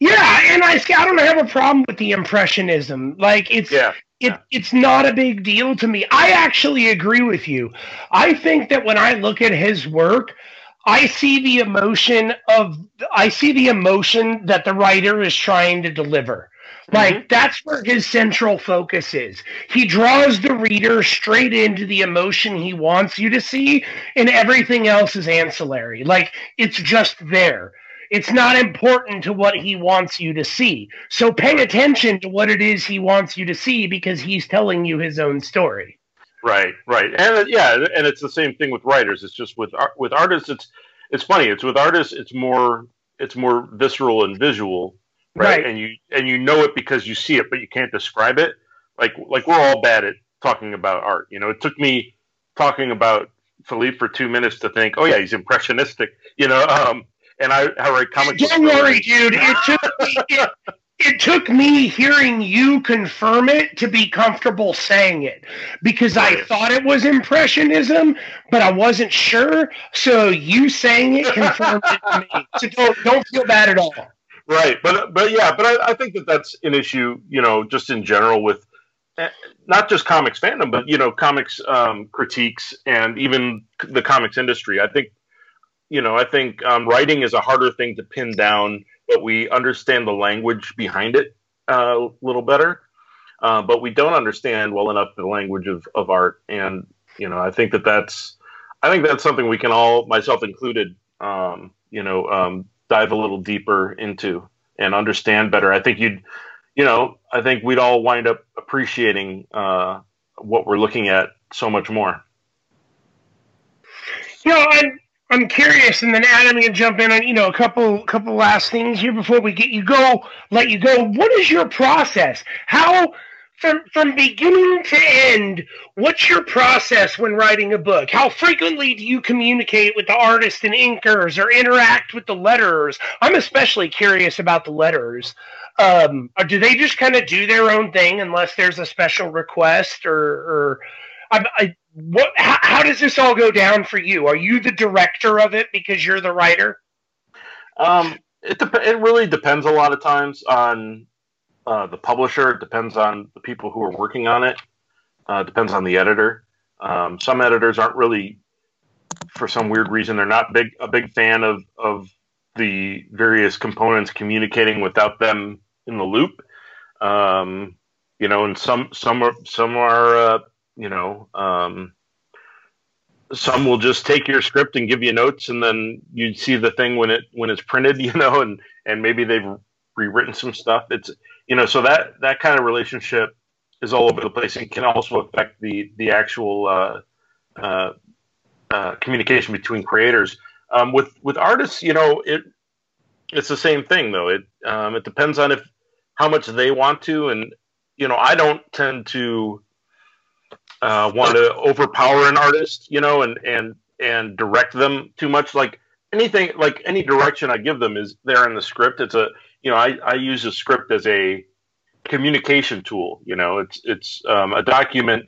Yeah, and I I don't have a problem with the impressionism. Like it's yeah. It, it's not a big deal to me. I actually agree with you. I think that when I look at his work, I see the emotion of I see the emotion that the writer is trying to deliver. Like mm-hmm. that's where his central focus is. He draws the reader straight into the emotion he wants you to see, and everything else is ancillary. Like it's just there. It's not important to what he wants you to see. So pay attention to what it is he wants you to see because he's telling you his own story. Right, right, and uh, yeah, and it's the same thing with writers. It's just with with artists, it's it's funny. It's with artists, it's more it's more visceral and visual, right? right? And you and you know it because you see it, but you can't describe it. Like like we're all bad at talking about art. You know, it took me talking about Filipe for two minutes to think, oh yeah, he's impressionistic. You know, um, and I, I write comic. Don't worry, dude. It took me, it, it took me hearing you confirm it to be comfortable saying it because I thought it was impressionism, but I wasn't sure. So you saying it confirmed it to me. So don't don't feel bad at all. Right, but but yeah, but I, I think that that's an issue, you know, just in general with eh, not just comics fandom, but you know, comics um, critiques and even the comics industry. I think you know, I think um, writing is a harder thing to pin down, but we understand the language behind it uh, a little better. Uh, but we don't understand well enough the language of, of art, and you know, I think that that's, I think that's something we can all, myself included, um, you know, um, dive a little deeper into and understand better. I think you'd, you know, I think we'd all wind up appreciating uh, what we're looking at so much more. You know, I'm curious, and then Adam, you jump in on you know a couple couple last things here before we get you go. Let you go. What is your process? How from from beginning to end? What's your process when writing a book? How frequently do you communicate with the artists and inkers or interact with the letterers? I'm especially curious about the letterers. Um, do they just kind of do their own thing unless there's a special request or, or I, I what how, how, does this all go down for you? Are you the director of it because you're the writer? Um it dep- it really depends a lot of times on uh, the publisher. It depends on the people who are working on it. Uh, depends on the editor. Um, some editors aren't really for some weird reason they're not big a big fan of of the various components communicating without them in the loop. Um, you know and some some are some are uh, you know um, some will just take your script and give you notes and then you see the thing when it when it's printed you know and and maybe they've rewritten some stuff. It's you know so that that kind of relationship is all over the place and can also affect the the actual uh, uh, uh, communication between creators. Um, with with artists you know it it's the same thing though. It um, it depends on if how much they want to and you know i don't tend to uh, want to overpower an artist, you know, and and and direct them too much. Like anything, like any direction I give them is there in the script. It's a you know, I, I use a script as a communication tool. You know, it's it's um, a document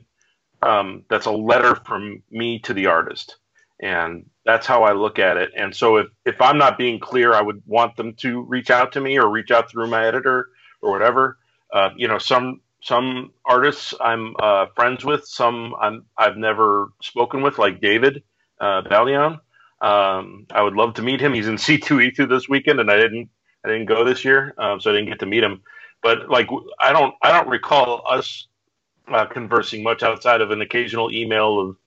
um, that's a letter from me to the artist, and that's how I look at it. And so if if I'm not being clear, I would want them to reach out to me or reach out through my editor or whatever. Uh, you know, some some artists I'm uh, friends with, some I'm I've never spoken with, like David uh. Um, I would love to meet him. He's in C2E2 this weekend, and I didn't I didn't go this year, um, so I didn't get to meet him. but like I don't I don't recall us uh, conversing much outside of an occasional email of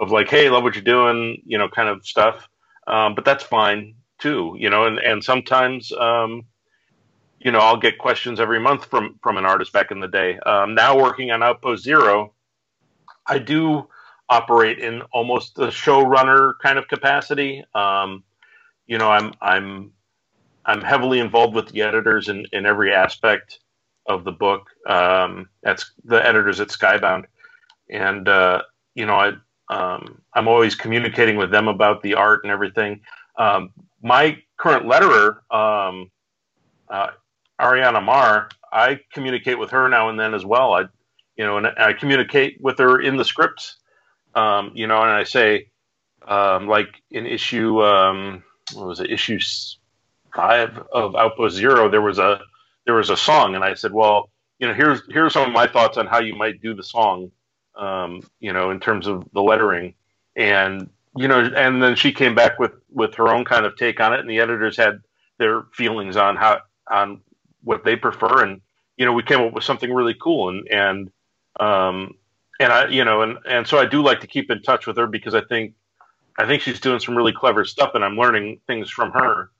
of like, hey, love what you're doing, you know, kind of stuff. Um, but that's fine too, you know. And and sometimes, um, you know, I'll get questions every month from from an artist back in the day. Um, now working on Outpost Zero, I do operate in almost a showrunner kind of capacity. Um, you know, I'm I'm I'm heavily involved with the editors in, in every aspect of the book. Um, that's the editors at Skybound, and uh, you know, I um, I'm always communicating with them about the art and everything. Um, my current letterer, um, uh, Arianna Maher, I communicate with her now and then as well. I, you know, and I communicate with her in the scripts, um, you know, and I say, um, like in issue, um, what was it, issue five of Outpost Zero, there was a there was a song, and I said, well, you know, here's here's some of my thoughts on how you might do the song, um, you know, in terms of the lettering, and you know, and then she came back with with her own kind of take on it, and the editors had their feelings on how on what they prefer, and you know, we came up with something really cool, and and um, and I, you know, and and so I do like to keep in touch with her because I think I think she's doing some really clever stuff, and I'm learning things from her.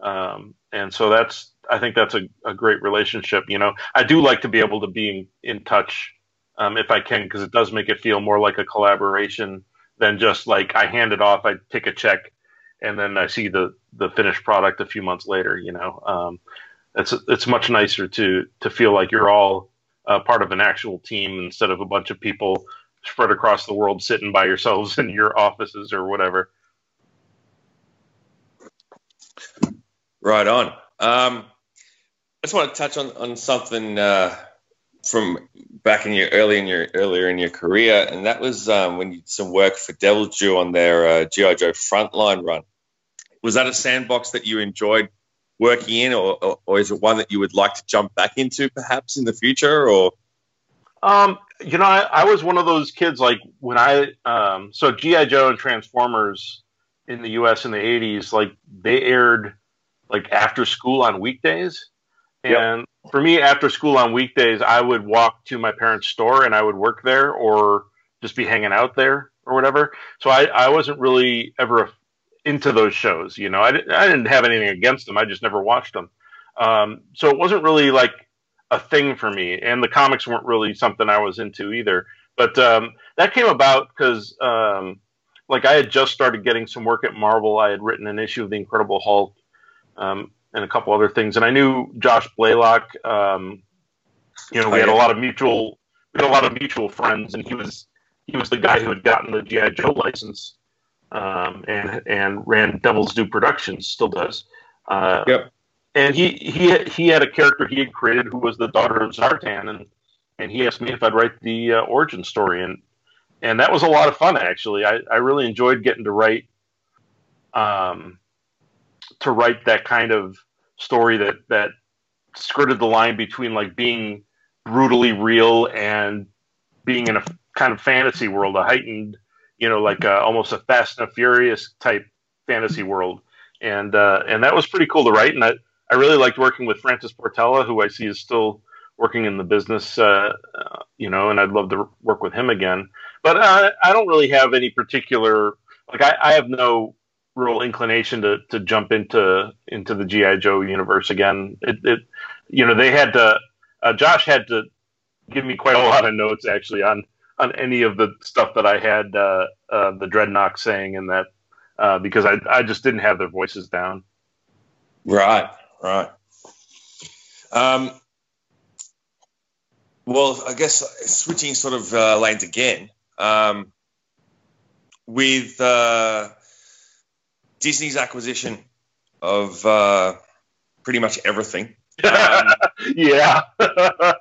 Um, and so that's I think that's a, a great relationship. You know, I do like to be able to be in, in touch um, if I can because it does make it feel more like a collaboration than just like I hand it off, I take a check, and then I see the the finished product a few months later. You know, um, it's it's much nicer to to feel like you're all uh, part of an actual team instead of a bunch of people spread across the world sitting by yourselves in your offices or whatever. Right on. Um, I just want to touch on, on something uh, from back in your early in your earlier in your career, and that was um, when you did some work for Devil's Due on their uh, GI Joe Frontline run. Was that a sandbox that you enjoyed working in, or, or, or, is it one that you would like to jump back into, perhaps in the future? Or um, you know, I, I, was one of those kids like when I um, so GI Joe and Transformers in the U.S. in the '80s, like they aired like after school on weekdays. And yep. for me, after school on weekdays, I would walk to my parents' store and I would work there or just be hanging out there or whatever. So I, I wasn't really ever into those shows. You know, I, didn't, I didn't have anything against them. I just never watched them. Um, so it wasn't really like a thing for me. And the comics weren't really something I was into either. But um, that came about because, um, like, I had just started getting some work at Marvel. I had written an issue of The Incredible Hulk um, and a couple other things. And I knew Josh Blaylock. Um, you know, we had a lot of mutual we had a lot of mutual friends, and he was he was the guy who had gotten the GI Joe license um, and and ran Devil's Due Productions, still does. Uh, yep. And he he he had a character he had created who was the daughter of Zartan, and and he asked me if I'd write the uh, origin story, and and that was a lot of fun actually. I, I really enjoyed getting to write um, to write that kind of story that that skirted the line between like being brutally real and being in a kind of fantasy world, a heightened, you know, like uh, almost a Fast and Furious type fantasy world, and uh, and that was pretty cool to write. And I I really liked working with Francis Portela, who I see is still working in the business, uh, uh you know, and I'd love to work with him again. But uh, I don't really have any particular like I, I have no real inclination to to jump into into the GI Joe universe again. It, it you know they had to Josh had to give me quite a lot of notes actually on on any of the stuff that I had uh, uh, the Dreadnok saying and that uh, because I I just didn't have their voices down. Right, right. Um, well, I guess switching sort of uh, lanes again. Um, with uh, Disney's acquisition of uh, pretty much everything. Um, yeah.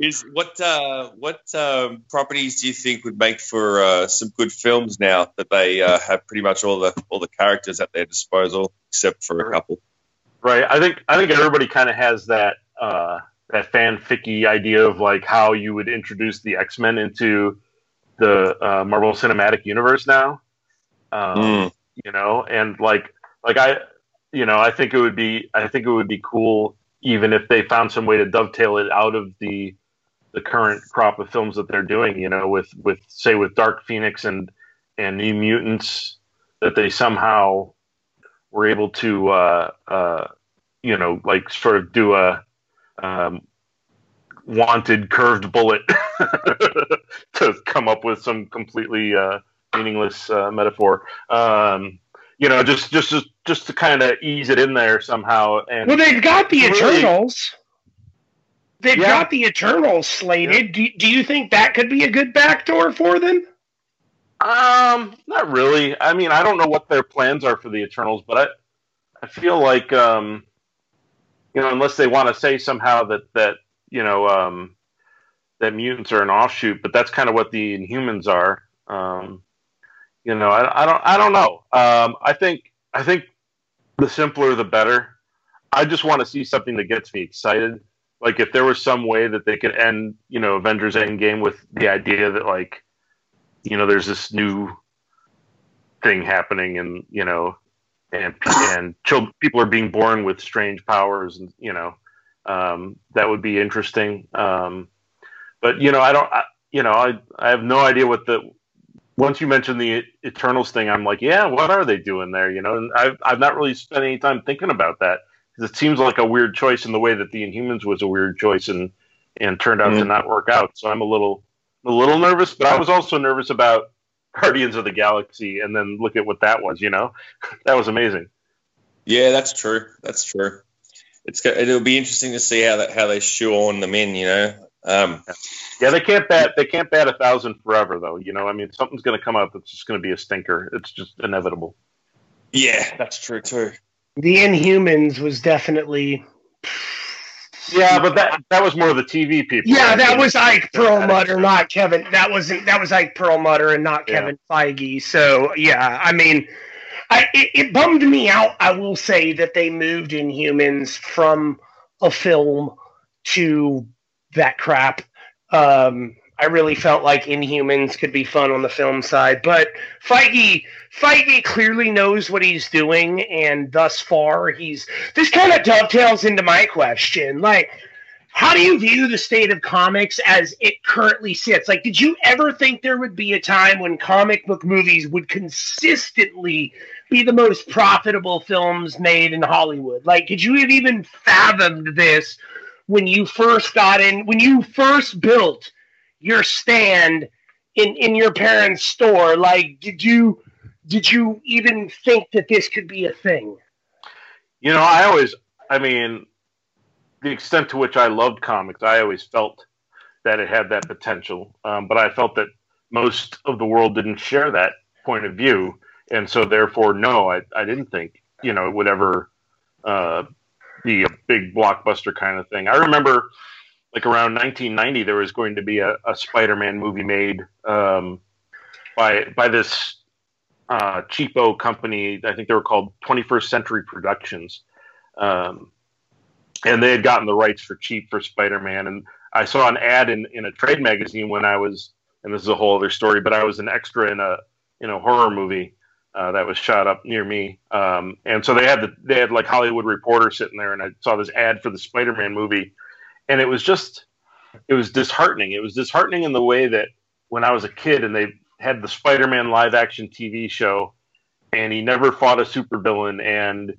is what uh, what um, properties do you think would make for uh, some good films now that they uh, have pretty much all the all the characters at their disposal except for a couple? Right. I think I think everybody kind of has that uh, that fanficky idea of like how you would introduce the X Men into the uh, Marvel Cinematic Universe now. Um, mm you know, and like like I you know, I think it would be I think it would be cool even if they found some way to dovetail it out of the the current crop of films that they're doing, you know, with with say with Dark Phoenix and and New Mutants, that they somehow were able to uh, uh, you know like sort of do a um, wanted curved bullet to come up with some completely uh, meaningless uh, metaphor. Um, you know, just just just, just to kind of ease it in there somehow. And well, they've got the really, Eternals. They've yeah. got the Eternals slated. Yeah. Do, do you think that could be a good backdoor for them? Um, not really. I mean, I don't know what their plans are for the Eternals, but I, I feel like, um, you know, unless they want to say somehow that that you know um, that mutants are an offshoot, but that's kind of what the Inhumans are. Um, you know, I, I don't, I don't know. Um, I think, I think the simpler the better. I just want to see something that gets me excited. Like if there was some way that they could end, you know, Avengers Endgame with the idea that like, you know, there's this new thing happening, and you know, and and children, people are being born with strange powers, and you know, um, that would be interesting. Um, but you know, I don't, I, you know, I I have no idea what the once you mentioned the Eternals thing, I'm like, yeah, what are they doing there? You know, and I've I've not really spent any time thinking about that it seems like a weird choice in the way that the Inhumans was a weird choice and and turned out mm-hmm. to not work out. So I'm a little a little nervous, but I was also nervous about Guardians of the Galaxy, and then look at what that was. You know, that was amazing. Yeah, that's true. That's true. It's it'll be interesting to see how that how they shoe on them in. You know, um, yeah, they can't bat. They can't bat a thousand forever, though. You know, I mean, something's going to come up that's just going to be a stinker. It's just inevitable. Yeah, that's true too. The Inhumans was definitely. Yeah, but that that was more of the TV people. Yeah, that was Ike Perlmutter, not Kevin. That wasn't that was Ike Perlmutter and not Kevin yeah. Feige. So yeah, I mean, I it, it bummed me out. I will say that they moved Inhumans from a film to that crap. Um, I really felt like Inhumans could be fun on the film side, but Feige Feige clearly knows what he's doing, and thus far he's. This kind of dovetails into my question, like. How do you view the state of comics as it currently sits? Like, did you ever think there would be a time when comic book movies would consistently be the most profitable films made in Hollywood? Like, could you have even fathomed this when you first got in, when you first built your stand in in your parents' store? Like, did you did you even think that this could be a thing? You know, I always, I mean, the extent to which I loved comics, I always felt that it had that potential, um, but I felt that most of the world didn't share that point of view, and so therefore, no, I, I didn't think you know it would ever uh, be a big blockbuster kind of thing. I remember like around 1990 there was going to be a, a Spider-Man movie made um, by by this uh, cheapo company. I think they were called 21st Century Productions, um, and they had gotten the rights for cheap for Spider-Man. And I saw an ad in, in a trade magazine when I was, and this is a whole other story, but I was an extra in a in a horror movie uh, that was shot up near me. Um, and so they had the, they had like Hollywood Reporter sitting there, and I saw this ad for the Spider-Man movie, and it was just it was disheartening. It was disheartening in the way that when I was a kid and they had the Spider-Man live-action TV show, and he never fought a supervillain, and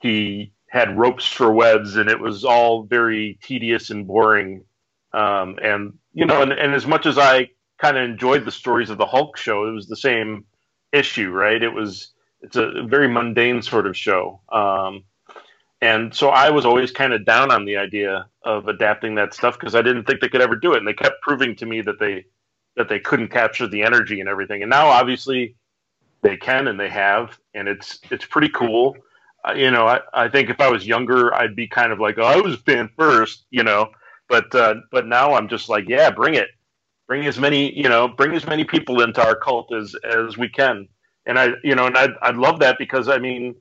he had ropes for webs, and it was all very tedious and boring. Um, and you know, and, and as much as I kind of enjoyed the stories of the Hulk show, it was the same issue, right? It was it's a very mundane sort of show. Um, and so I was always kind of down on the idea of adapting that stuff because I didn't think they could ever do it, and they kept proving to me that they that they couldn't capture the energy and everything. And now, obviously, they can and they have, and it's it's pretty cool. Uh, you know, I, I think if I was younger, I'd be kind of like, oh, I was a fan first, you know. But uh, but now I'm just like, yeah, bring it bring as many you know bring as many people into our cult as as we can and i you know and i i love that because i mean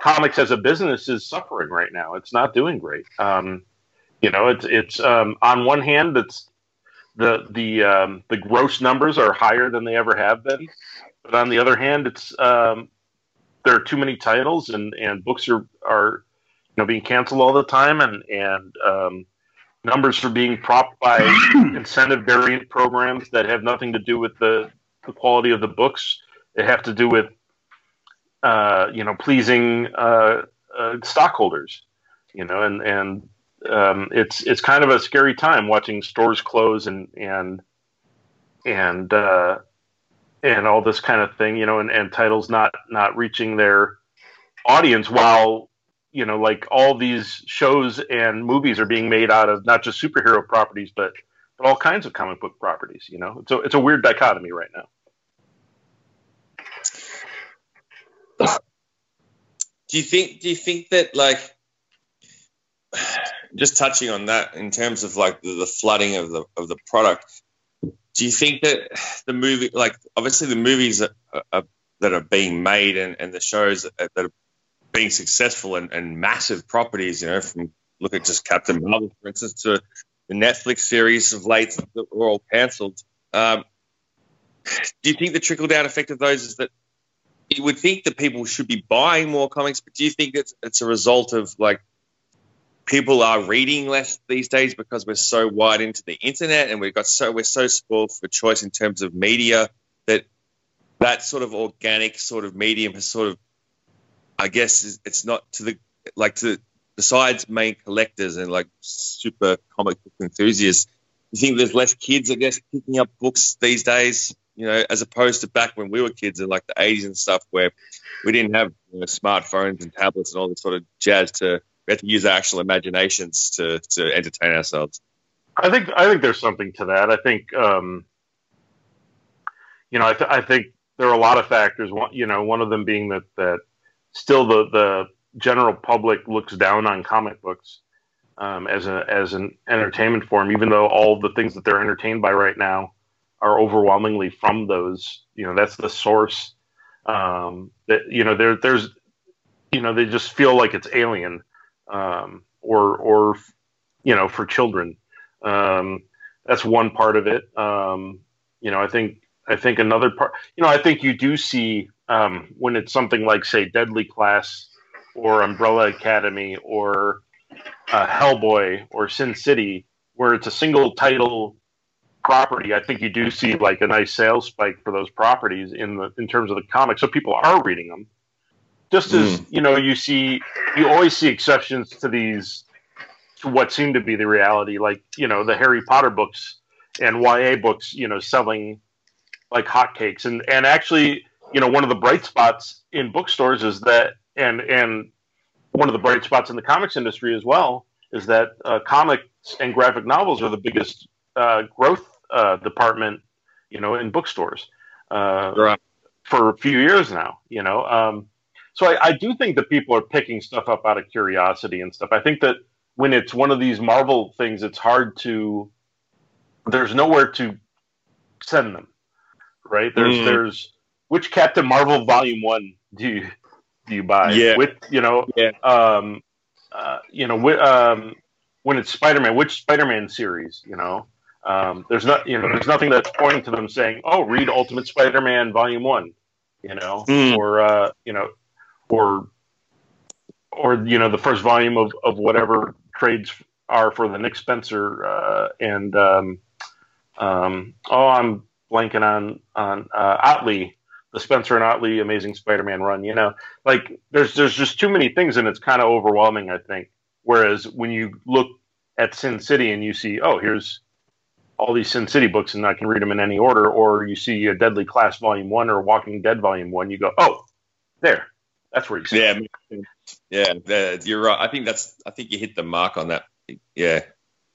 comics as a business is suffering right now. It's not doing great. Um you know it's it's um on one hand it's the the um the gross numbers are higher than they ever have been. But on the other hand it's um there are too many titles and and books are are you know being canceled all the time, and and um, numbers are being propped by incentive variant programs that have nothing to do with the, the quality of the books. They have to do with uh, you know pleasing uh, uh, stockholders, you know, and and um, it's it's kind of a scary time watching stores close and and and uh, and all this kind of thing, you know, and, and titles not not reaching their audience while you know like all these shows and movies are being made out of not just superhero properties but but all kinds of comic book properties you know? So it's a weird dichotomy right now do you think do you think that like just touching on that in terms of like the, the flooding of the of the product do you think that the movie like obviously the movies that are, that are being made and, and the shows that, that are being successful and, and massive properties, you know, from look at just Captain Marvel, for instance, to the Netflix series of late that were all cancelled. Um, do you think the trickle down effect of those is that you would think that people should be buying more comics, but do you think it's it's a result of like people are reading less these days because we're so wide into the internet and we've got so we're so spoiled for choice in terms of media that that sort of organic sort of medium has sort of I guess it's not to the like to besides main collectors and like super comic book enthusiasts. You think there's less kids, I guess, picking up books these days, you know, as opposed to back when we were kids in like the 80s and stuff, where we didn't have you know, smartphones and tablets and all this sort of jazz to we had to use our actual imaginations to to entertain ourselves. I think I think there's something to that. I think um, you know I, th- I think there are a lot of factors. One, you know, one of them being that that still the the general public looks down on comic books um, as a as an entertainment form, even though all the things that they're entertained by right now are overwhelmingly from those. You know, that's the source. Um, that you know, there there's you know they just feel like it's alien um, or or you know for children. Um, that's one part of it. Um, you know, I think I think another part. You know, I think you do see um, when it's something like, say, Deadly Class or Umbrella Academy or uh, Hellboy or Sin City, where it's a single title property, I think you do see like a nice sales spike for those properties in the in terms of the comics. So people are reading them. Just as mm. you know, you see, you always see exceptions to these, to what seem to be the reality. Like you know, the Harry Potter books and YA books, you know, selling like hotcakes. And and actually, you know, one of the bright spots in bookstores is that, and and one of the bright spots in the comics industry as well is that uh, comics and graphic novels are the biggest uh, growth uh, department, you know, in bookstores uh, right. for a few years now. You know, um, so I, I do think that people are picking stuff up out of curiosity and stuff. I think that when it's one of these Marvel things, it's hard to. There's nowhere to send them, right? There's mm. there's which Captain Marvel Volume One do you do you buy? Yeah, with you know, yeah. um, uh, you know, um, when it's Spider Man, which Spider Man series? You know, um, there's not, you know, there's nothing that's pointing to them saying, "Oh, read Ultimate Spider Man Volume One," you know, mm. or uh, you know, or or you know, the first volume of of whatever trades are for the Nick Spencer uh, and um, um, oh, I'm blanking on on uh, Ottley the Spencer and Ottley Amazing Spider-Man run. You know, like there's there's just too many things, and it's kind of overwhelming. I think. Whereas when you look at Sin City and you see, oh, here's all these Sin City books, and I can read them in any order, or you see a Deadly Class Volume One or Walking Dead Volume One, you go, oh, there, that's where you see. Yeah, it. yeah, you're right. I think that's. I think you hit the mark on that. Yeah,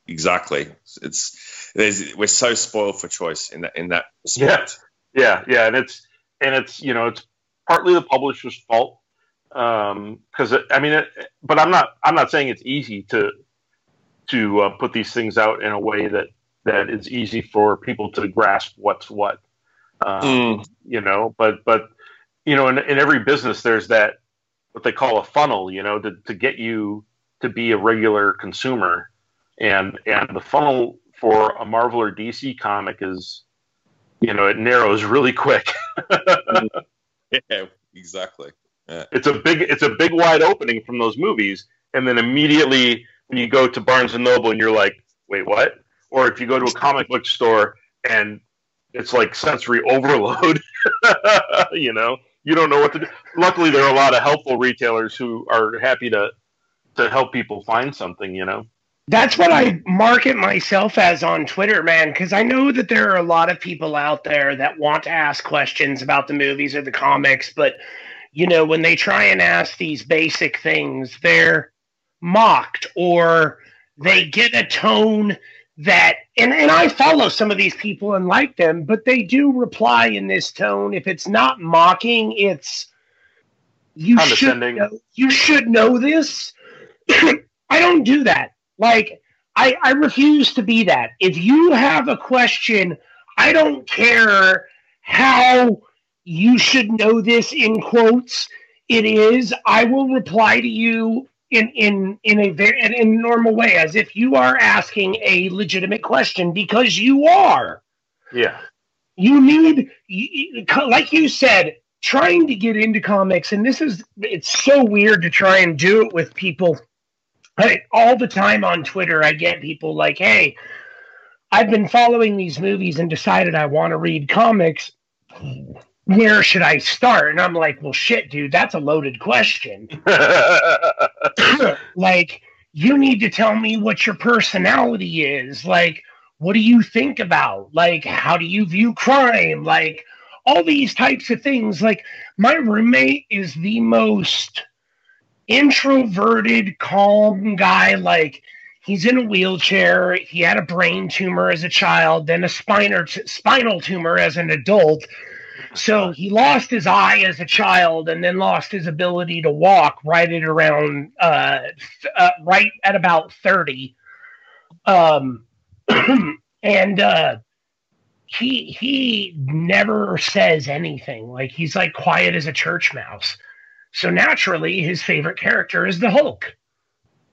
exactly. It's there's we're so spoiled for choice in that in that respect. Yeah, yeah, yeah, and it's and it's you know it's partly the publisher's fault because um, I mean, it, but I'm not I'm not saying it's easy to to uh, put these things out in a way that that is easy for people to grasp what's what. Um, mm. You know, but but you know, in, in every business, there's that what they call a funnel. You know, to to get you to be a regular consumer, and and the funnel for a Marvel or DC comic is you know it narrows really quick. yeah, exactly. Yeah. It's a big it's a big wide opening from those movies, and then immediately when you go to Barnes and Noble and you're like, wait, what? Or if you go to a comic book store and it's like sensory overload, you know, you don't know what to do. Luckily, there are a lot of helpful retailers who are happy to to help people find something, you know. That's what I market myself as on Twitter, man, because I know that there are a lot of people out there that want to ask questions about the movies or the comics, but you know, when they try and ask these basic things, they're mocked or they get a tone that and, and I follow some of these people and like them, but they do reply in this tone. If it's not mocking, it's you should know, you should know this. I don't do that. Like I, I refuse to be that. If you have a question, I don't care how you should know this in quotes. It is. I will reply to you in in in a very in a normal way, as if you are asking a legitimate question because you are. Yeah. You need, like you said, trying to get into comics, and this is it's so weird to try and do it with people. I, all the time on Twitter, I get people like, "Hey, I've been following these movies and decided I want to read comics." Where should I start? And I'm like, well, shit, dude, that's a loaded question. like, you need to tell me what your personality is. Like, what do you think about? Like, how do you view crime? Like, all these types of things. Like, my roommate is the most introverted, calm guy. Like, he's in a wheelchair. He had a brain tumor as a child, then a spinal, spinal tumor as an adult so he lost his eye as a child and then lost his ability to walk right at around uh, uh right at about 30 um and uh he he never says anything. Like he's like quiet as a church mouse. So naturally his favorite character is the hulk.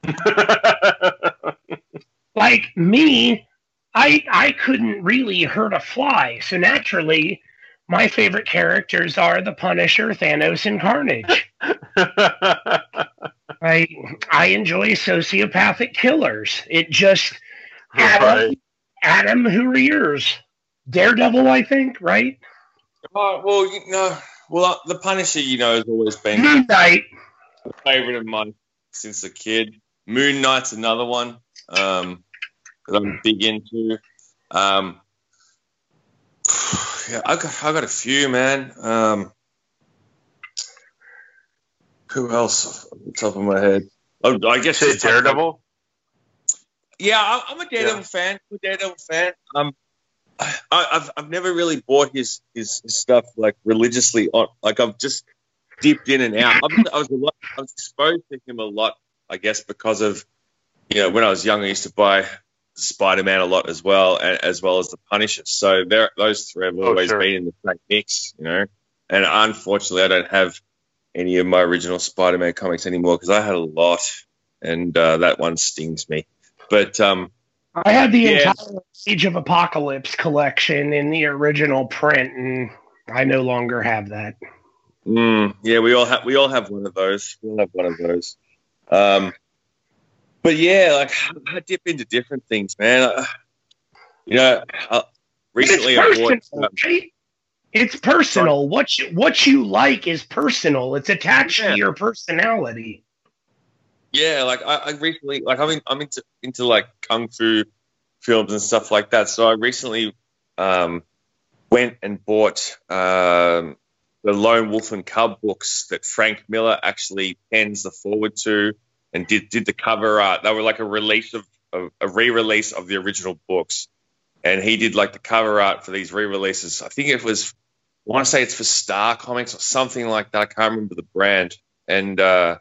Like me i i couldn't really hurt a fly. So naturally my favorite characters are the Punisher, Thanos, and Carnage. I I enjoy sociopathic killers. It just Adam, right. Adam, who are yours? Daredevil, I think, right? Oh well, you know, well, the Punisher, you know, has always been Moon Knight, a favorite of mine since a kid. Moon Knight's another one um, that I'm big into. Um, yeah, I got I got a few, man. Um, who else off the top of my head? Oh, I guess Say Daredevil. Yeah, I'm a Daredevil yeah. fan. I'm a Daredevil fan. Um, I, have I've never really bought his, his, his stuff like religiously. On like I've just dipped in and out. I, I was a lot. I was exposed to him a lot. I guess because of you know when I was young, I used to buy Spider Man a lot as well, as well as the Punisher. So those three have oh, always oh, sure. been in the same mix, you know. And unfortunately, I don't have any of my original Spider Man comics anymore because I had a lot, and uh, that one stings me. But um, I had the yeah. entire Age of Apocalypse collection in the original print, and I no longer have that. Mm, yeah, we all have we all have one of those. We all have one of those. Um, but yeah, like I dip into different things, man. I, you know, I, recently it's personal, bought, um, right? It's personal. What you, what you like is personal. It's attached yeah. to your personality. Yeah, like I, I recently, like I'm in, I'm into into like kung fu films and stuff like that. So I recently um, went and bought um, the Lone Wolf and Cub books that Frank Miller actually pens the forward to and did did the cover art. They were like a release of, of a re-release of the original books, and he did like the cover art for these re-releases. I think it was, I want to say it's for Star Comics or something like that. I can't remember the brand, and uh,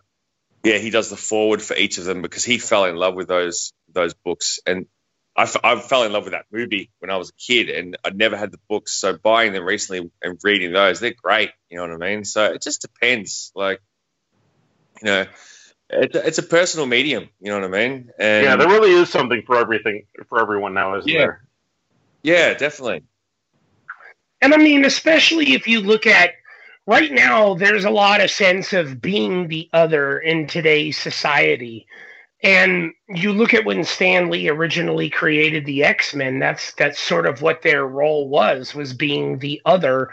yeah, he does the forward for each of them because he fell in love with those those books, and I, f- I fell in love with that movie when I was a kid, and I never had the books. So buying them recently and reading those, they're great. You know what I mean? So it just depends, like you know it's a, it's a personal medium. You know what I mean? And yeah, there really is something for everything for everyone now, isn't yeah. there? Yeah, definitely. And I mean, especially if you look at right now there's a lot of sense of being the other in today's society. And you look at when Stan Lee originally created the X-Men, that's that's sort of what their role was, was being the other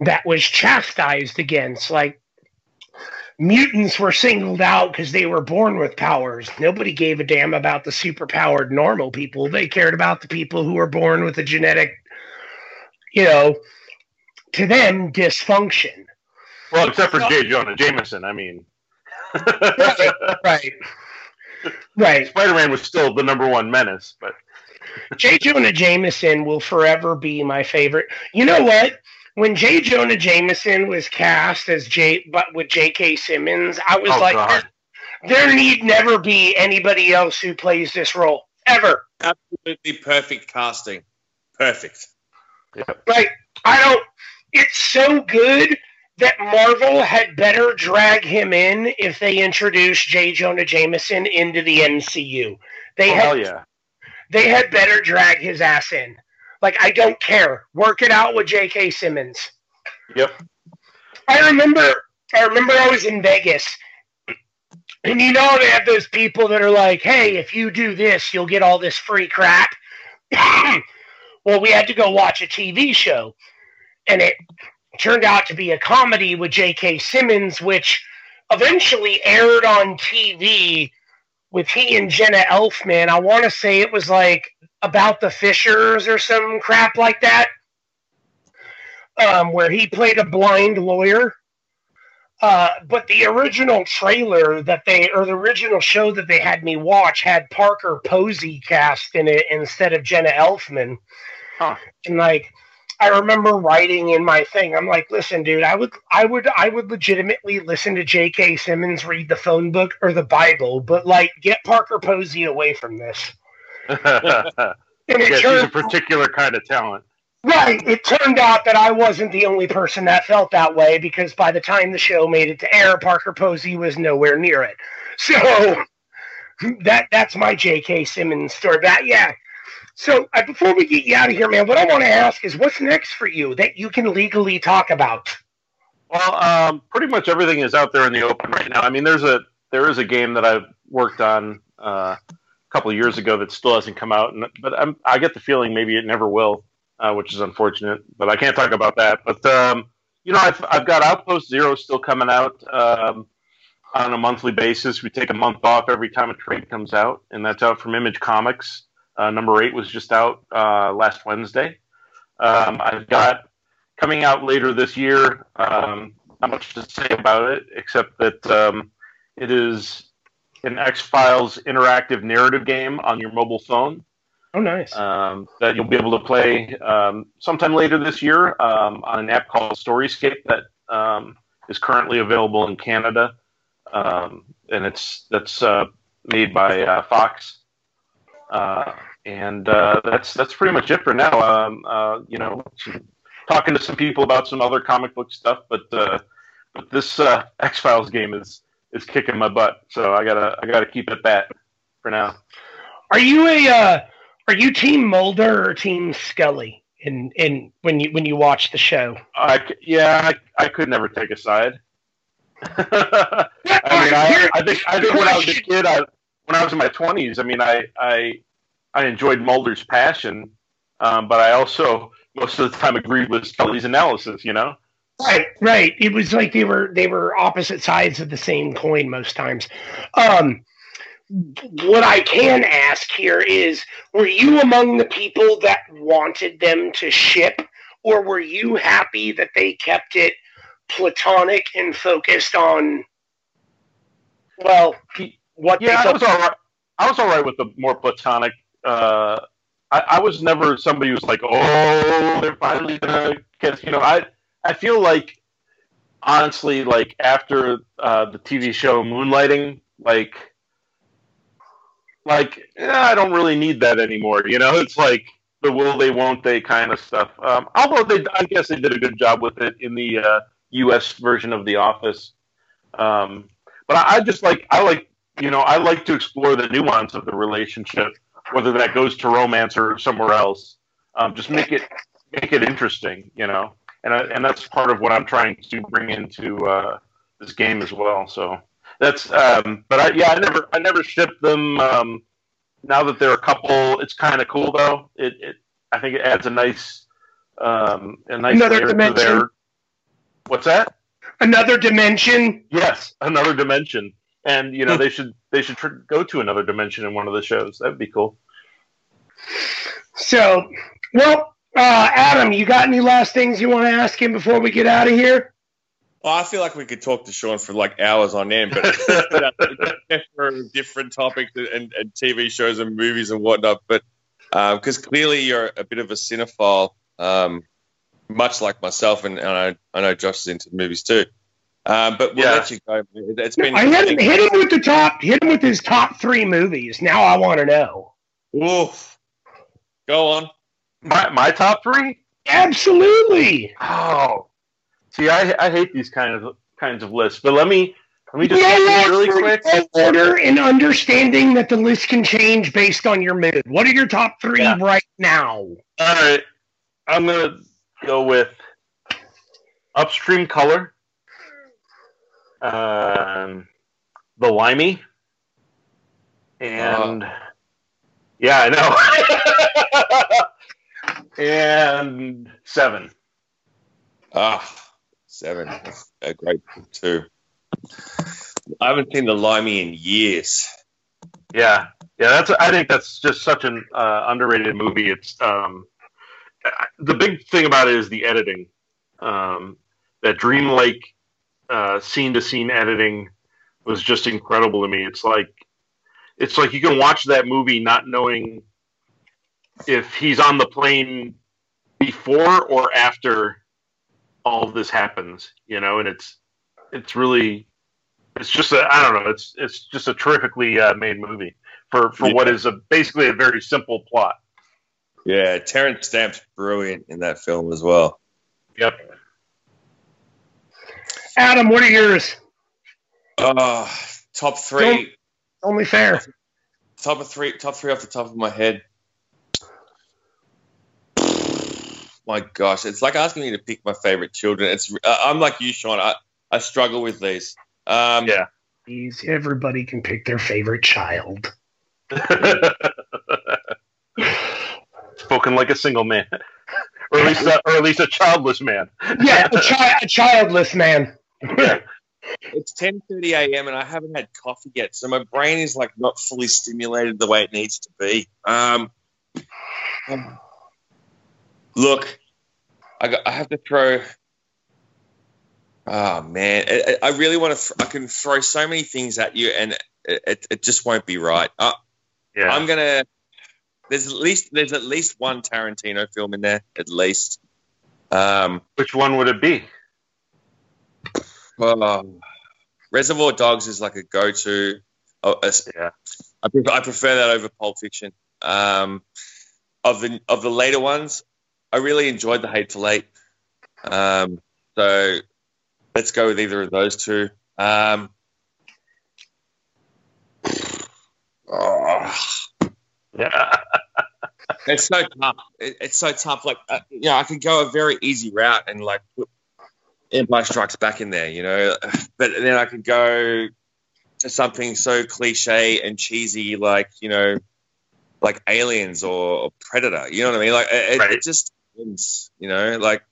that was chastised against. Like mutants were singled out because they were born with powers. Nobody gave a damn about the superpowered normal people. They cared about the people who were born with a genetic, you know, to them dysfunction. Well, except for J. Jonah Jameson, I mean. right, right, right. Spider-Man was still the number one menace, but J. Jonah Jameson will forever be my favorite. You know what? When J. Jonah Jameson was cast as J, but with J.K. Simmons, I was Oh, like, God. there, there need never be anybody else who plays this role ever. Absolutely perfect casting. Perfect. Right? I don't. It's so good that Marvel had better drag him in if they introduced J. Jonah Jameson into the MCU. They oh, had hell yeah. they had better drag his ass in. Like I don't care. Work it out with J.K. Simmons. Yep. I remember I remember I was in Vegas. And you know they have those people that are like, "Hey, if you do this, you'll get all this free crap." well, we had to go watch a TV show, and it turned out to be a comedy with J.K. Simmons, which eventually aired on TV with he and Jenna Elfman. I want to say it was like about the Fishers or some crap like that, um, where he played a blind lawyer. Uh, but the original trailer that they, or the original show that they had me watch, had Parker Posey cast in it instead of Jenna Elfman. Huh. And like, I remember writing in my thing, I'm like, listen, dude, I would, I would, I would legitimately listen to J.K. Simmons read the phone book or the Bible, but like, get Parker Posey away from this. And it she's a particular kind of talent. right, it turned out that I wasn't the only person that felt that way because by the time the show made it to air, Parker Posey was nowhere near it. So that that's my J.K. Simmons story. That yeah. So uh, before we get you out of here, man, what I want to ask is, what's next for you that you can legally talk about? Well, um, pretty much everything is out there in the open right now. I mean, there's a there is a game that I've worked on uh, couple years ago that still hasn't come out, and, but I'm, I get the feeling maybe it never will, uh, which is unfortunate. But I can't talk about that. But um, you know, I've I've got Outpost Zero still coming out um, on a monthly basis. We take a month off every time a trade comes out, and that's out from Image Comics. Uh, number eight was just out uh, last Wednesday. Um, I've got coming out later this year. Um, not much to say about it, except that um, it is an X Files interactive narrative game on your mobile phone Oh, nice. um, that you'll be able to play um, sometime later this year um, on an app called Storyscape that um, is currently available in Canada, um, and it's that's uh, made by uh, Fox. Uh, and uh, that's that's pretty much it for now. Um, uh, you know, talking to some people about some other comic book stuff, but uh, but this uh, X Files game is is kicking my butt, so I gotta I gotta keep it that for now. Are you a uh, are you Team Mulder or Team Scully in in when you when you watch the show? I yeah, I, I could never take a side. I mean, I, I think I think when I was a kid, I when I was in my twenties, I mean, I I I enjoyed Mulder's passion, um, but I also most of the time agreed with Scully's analysis. You know, Right, right. It was like they were they were opposite sides of the same coin most times. Um, what I can ask here is, were you among the people that wanted them to ship, or were you happy that they kept it platonic and focused on, well, what yeah, they I was all right. I was all right with the more platonic. Uh, I, I was never somebody who's like, oh, they're finally gonna get. You know, I I feel like honestly, like after uh, the TV show Moonlighting, like like eh, I don't really need that anymore. You know, it's like the will they, won't they kind of stuff. Um, although they, I guess they did a good job with it in the uh, U.S. version of The Office. Um, but I, I just like I like you know I like to explore the nuance of the relationship, whether that goes to romance or somewhere else. Um, just make it make it interesting, you know. And I, and that's part of what I'm trying to bring into uh, this game as well. So that's um, but I, yeah, I never I never shipped them. Um, now that they're a couple, it's kind of cool though. It, it I think it adds a nice um, a nice another dimension. Their, what's that? Another dimension. Yes, another dimension. And you know they should they should tr- go to another dimension in one of the shows. That'd be cool. So, well, uh, Adam, you got any last things you want to ask him before we get out of here? Well, I feel like we could talk to Sean for like hours on end, but for different topics and, and, TV shows and movies and whatnot. But because uh, clearly you're a bit of a cinephile, um, much like myself, and, and I, I, know Josh is into movies too. Um, but we'll yeah. let you go. It's been. I hit him, hit him with the top. Hit him with his top three movies. Now I want to know. Oof. Go on. My my top three? Absolutely. Oh, see, I I hate these kind of kinds of lists, but let me let me just yeah, really quick. Order and understanding that the list can change based on your mood. What are your top three yeah. right now? All right, I'm gonna go with upstream color, um, the limey, and uh. yeah, I know. and seven. Ah, seven. That's a great two. I haven't seen the Limey in years. Yeah, yeah. That's. I think that's just such an uh, underrated movie. It's um, the big thing about it is the editing. Um, that dreamlike scene to scene editing was just incredible to me. It's like it's like you can watch that movie not knowing if he's on the plane before or after all of this happens, you know, and it's it's really it's just a I don't know, it's it's just a terrifically uh, made movie for for yeah. what is a basically a very simple plot. Yeah, Terence Stamp's brilliant in that film as well. Yep. Adam, what are yours? Uh, top three. only fair. Top of three. Top three off the top of my head. My gosh, it's like asking me to pick my favorite children. It's uh, I'm like you, Sean. I, I struggle with these. Um, yeah, Please, everybody can pick their favorite child. Spoken like a single man, or at least, a, or at least a childless man. yeah, a, chi- a childless man. it's 10:30 a.m. and I haven't had coffee yet, so my brain is like not fully stimulated the way it needs to be. Um, look, I, got, I have to throw. Oh man, I, I really want to. I can throw so many things at you, and it, it, it just won't be right. Uh, yeah. I'm gonna. There's at least there's at least one Tarantino film in there, at least. Um, Which one would it be? Well, Reservoir Dogs is like a go-to. Oh, yeah. I prefer, I prefer that over Pulp Fiction. Um, of the of the later ones, I really enjoyed the Hateful Eight. Um, so let's go with either of those two. Um, oh. Yeah. it's so tough. It, it's so tough. Like, uh, you know, I could go a very easy route and like put Empire Strikes Back in there, you know, but then I could go to something so cliche and cheesy, like you know, like Aliens or, or Predator. You know what I mean? Like, it, right. it just wins. You know, like.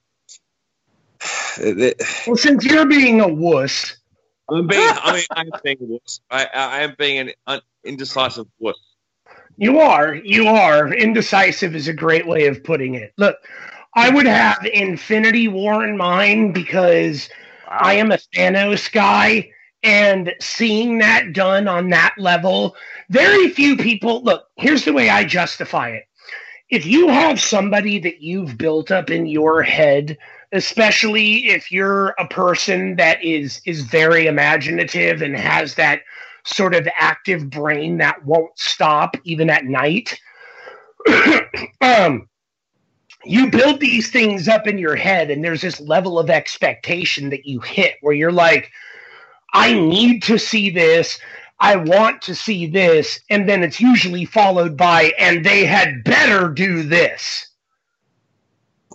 well, since you're being a wuss, I'm being. I mean, I'm being a wuss. I, I am being an indecisive wuss. You are. You are. Indecisive is a great way of putting it. Look, I would have Infinity War in mind because wow. I am a Thanos guy, and seeing that done on that level, very few people. Look, here's the way I justify it if you have somebody that you've built up in your head especially if you're a person that is is very imaginative and has that sort of active brain that won't stop even at night um you build these things up in your head and there's this level of expectation that you hit where you're like i need to see this I want to see this, and then it's usually followed by, and they had better do this.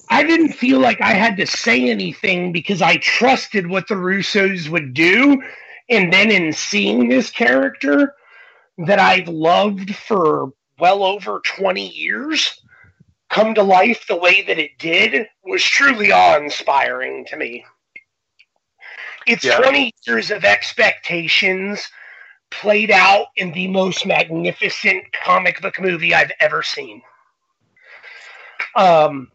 I didn't feel like I had to say anything because I trusted what the Russos would do. And then in seeing this character that I've loved for well over 20 years come to life the way that it did was truly awe inspiring to me. It's yeah. 20 years of expectations played out in the most magnificent comic book movie I've ever seen. Um,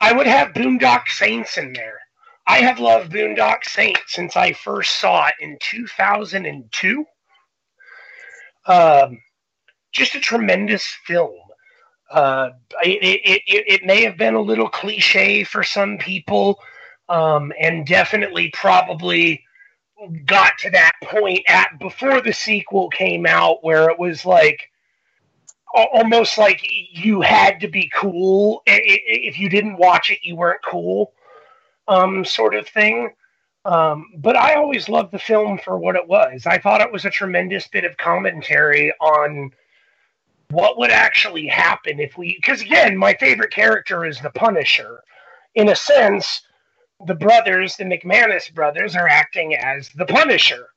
I would have Boondock Saints in there. I have loved Boondock Saints since I first saw it in 2002. Um, just a tremendous film. Uh, it, it, it, it, may have been a little cliche for some people, um, and definitely probably got to that point at before the sequel came out where it was like almost like you had to be cool. If you didn't watch it you weren't cool um, sort of thing. Um, but i always loved the film for what it was. I thought it was a tremendous bit of commentary on what would actually happen if we because again my favorite character is the punisher. In a sense the brothers, the McManus brothers, are acting as the Punisher.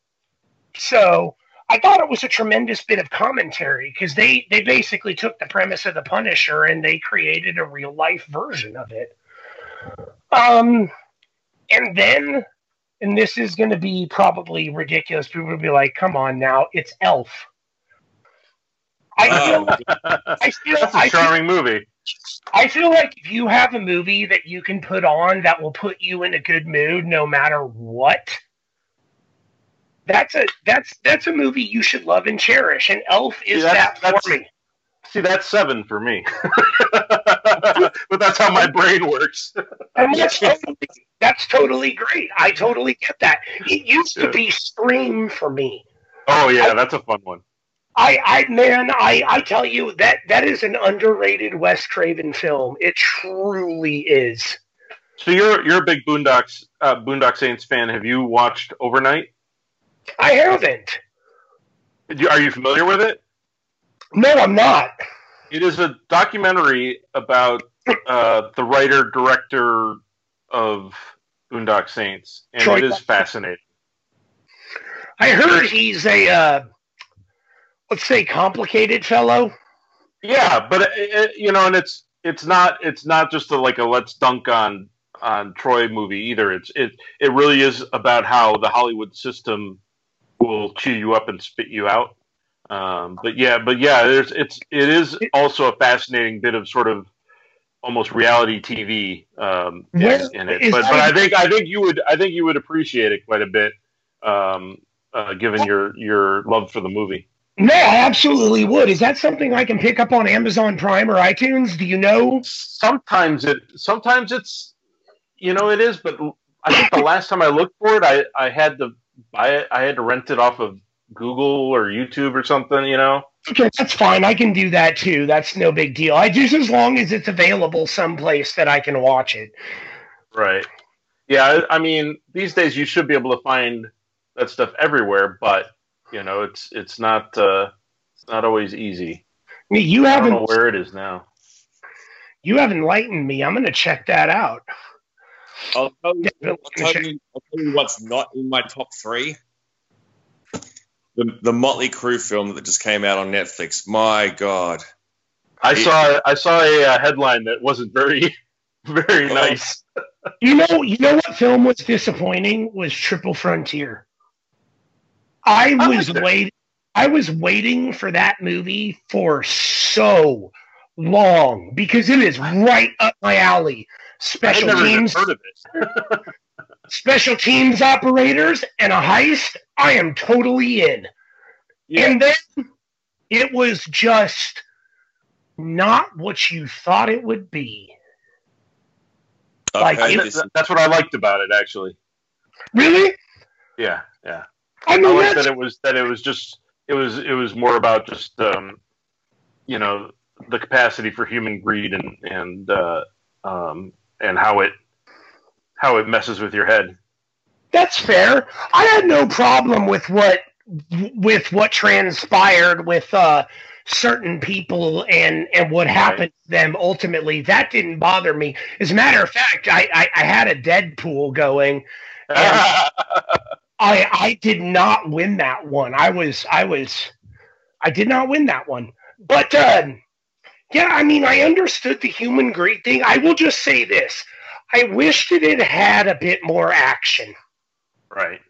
So I thought it was a tremendous bit of commentary because they they basically took the premise of the Punisher and they created a real life version of it. Um, and then, and this is going to be probably ridiculous. People will be like, "Come on now, it's Elf." I feel, I feel, That's a charming feel, movie. I feel like if you have a movie that you can put on that will put you in a good mood no matter what, that's a that's that's a movie you should love and cherish. And Elf is see, that for me. See, that's seven for me. but that's how my brain works. and that's totally, that's totally great. I totally get that. It used to be Scream for me. Oh yeah, I, that's a fun one. I, I man, I, I tell you that that is an underrated Wes Craven film. It truly is. So you're you're a big Boondocks uh, Boondock Saints fan. Have you watched Overnight? I haven't. Are you familiar with it? No, I'm not. It is a documentary about uh, the writer director of Boondock Saints, and Troy it is fascinating. I heard he's a uh, let's say complicated fellow. Yeah, but it, it, you know, and it's it's not it's not just a, like a let's dunk on on Troy movie either. It's it it really is about how the Hollywood system will chew you up and spit you out. Um, but yeah, but yeah, there's it's it is also a fascinating bit of sort of almost reality TV um, in, in, it. But but I think I think you would I think you would appreciate it quite a bit, um, uh, given your your love for the movie. No, I absolutely would. Is that something I can pick up on Amazon Prime or iTunes? Do you know? Sometimes it, sometimes it's, you know, it is. But I think the last time I looked for it, I, I had to buy it. I had to rent it off of Google or YouTube or something. You know. Okay, that's fine. I can do that too. That's no big deal. I just as long as it's available someplace that I can watch it. Right. Yeah. I mean, these days you should be able to find that stuff everywhere, but you know, it's it's not uh, it's not always easy. You haven't know where it is now. You have enlightened me. I'm going to check that out. I'll tell, you, I'll, tell you, I'll tell you what's not in my top three. The, the Motley Crue film that just came out on Netflix. My God, I it, saw I saw a uh, headline that wasn't very very oh. nice. you know, you know what film was disappointing was Triple Frontier. I was waiting. I was waiting for that movie for so long because it is right up my alley. Special teams, special teams operators, and a heist. I am totally in. Yeah. And then it was just not what you thought it would be. Okay. Like it, that's what I liked about it, actually. Really? Yeah, yeah. I, mean, I like that it was that it was just it was it was more about just um, you know the capacity for human greed and and uh, um, and how it how it messes with your head. That's fair. I had no problem with what with what transpired with uh, certain people and and what happened to them ultimately that didn't bother me as a matter of fact i i, I had a deadpool going I I did not win that one. I was I was I did not win that one. But uh, yeah, I mean I understood the human greed thing. I will just say this. I wish that it had a bit more action. Right.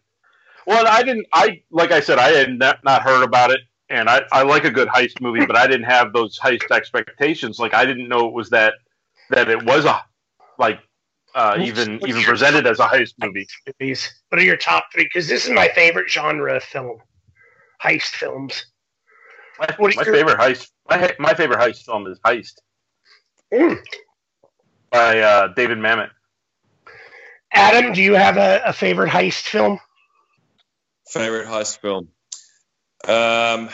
Well, I didn't. I like I said, I had not, not heard about it, and I, I like a good heist movie, but I didn't have those heist expectations. Like I didn't know it was that that it was a like uh, even even presented as a heist movie. Movies. What are your top three? Because this is my favorite genre of film, heist films. My, my your... favorite heist. My, my favorite heist film is Heist mm. by uh, David Mamet. Adam, do you have a, a, favorite heist film? Favorite heist film. Um,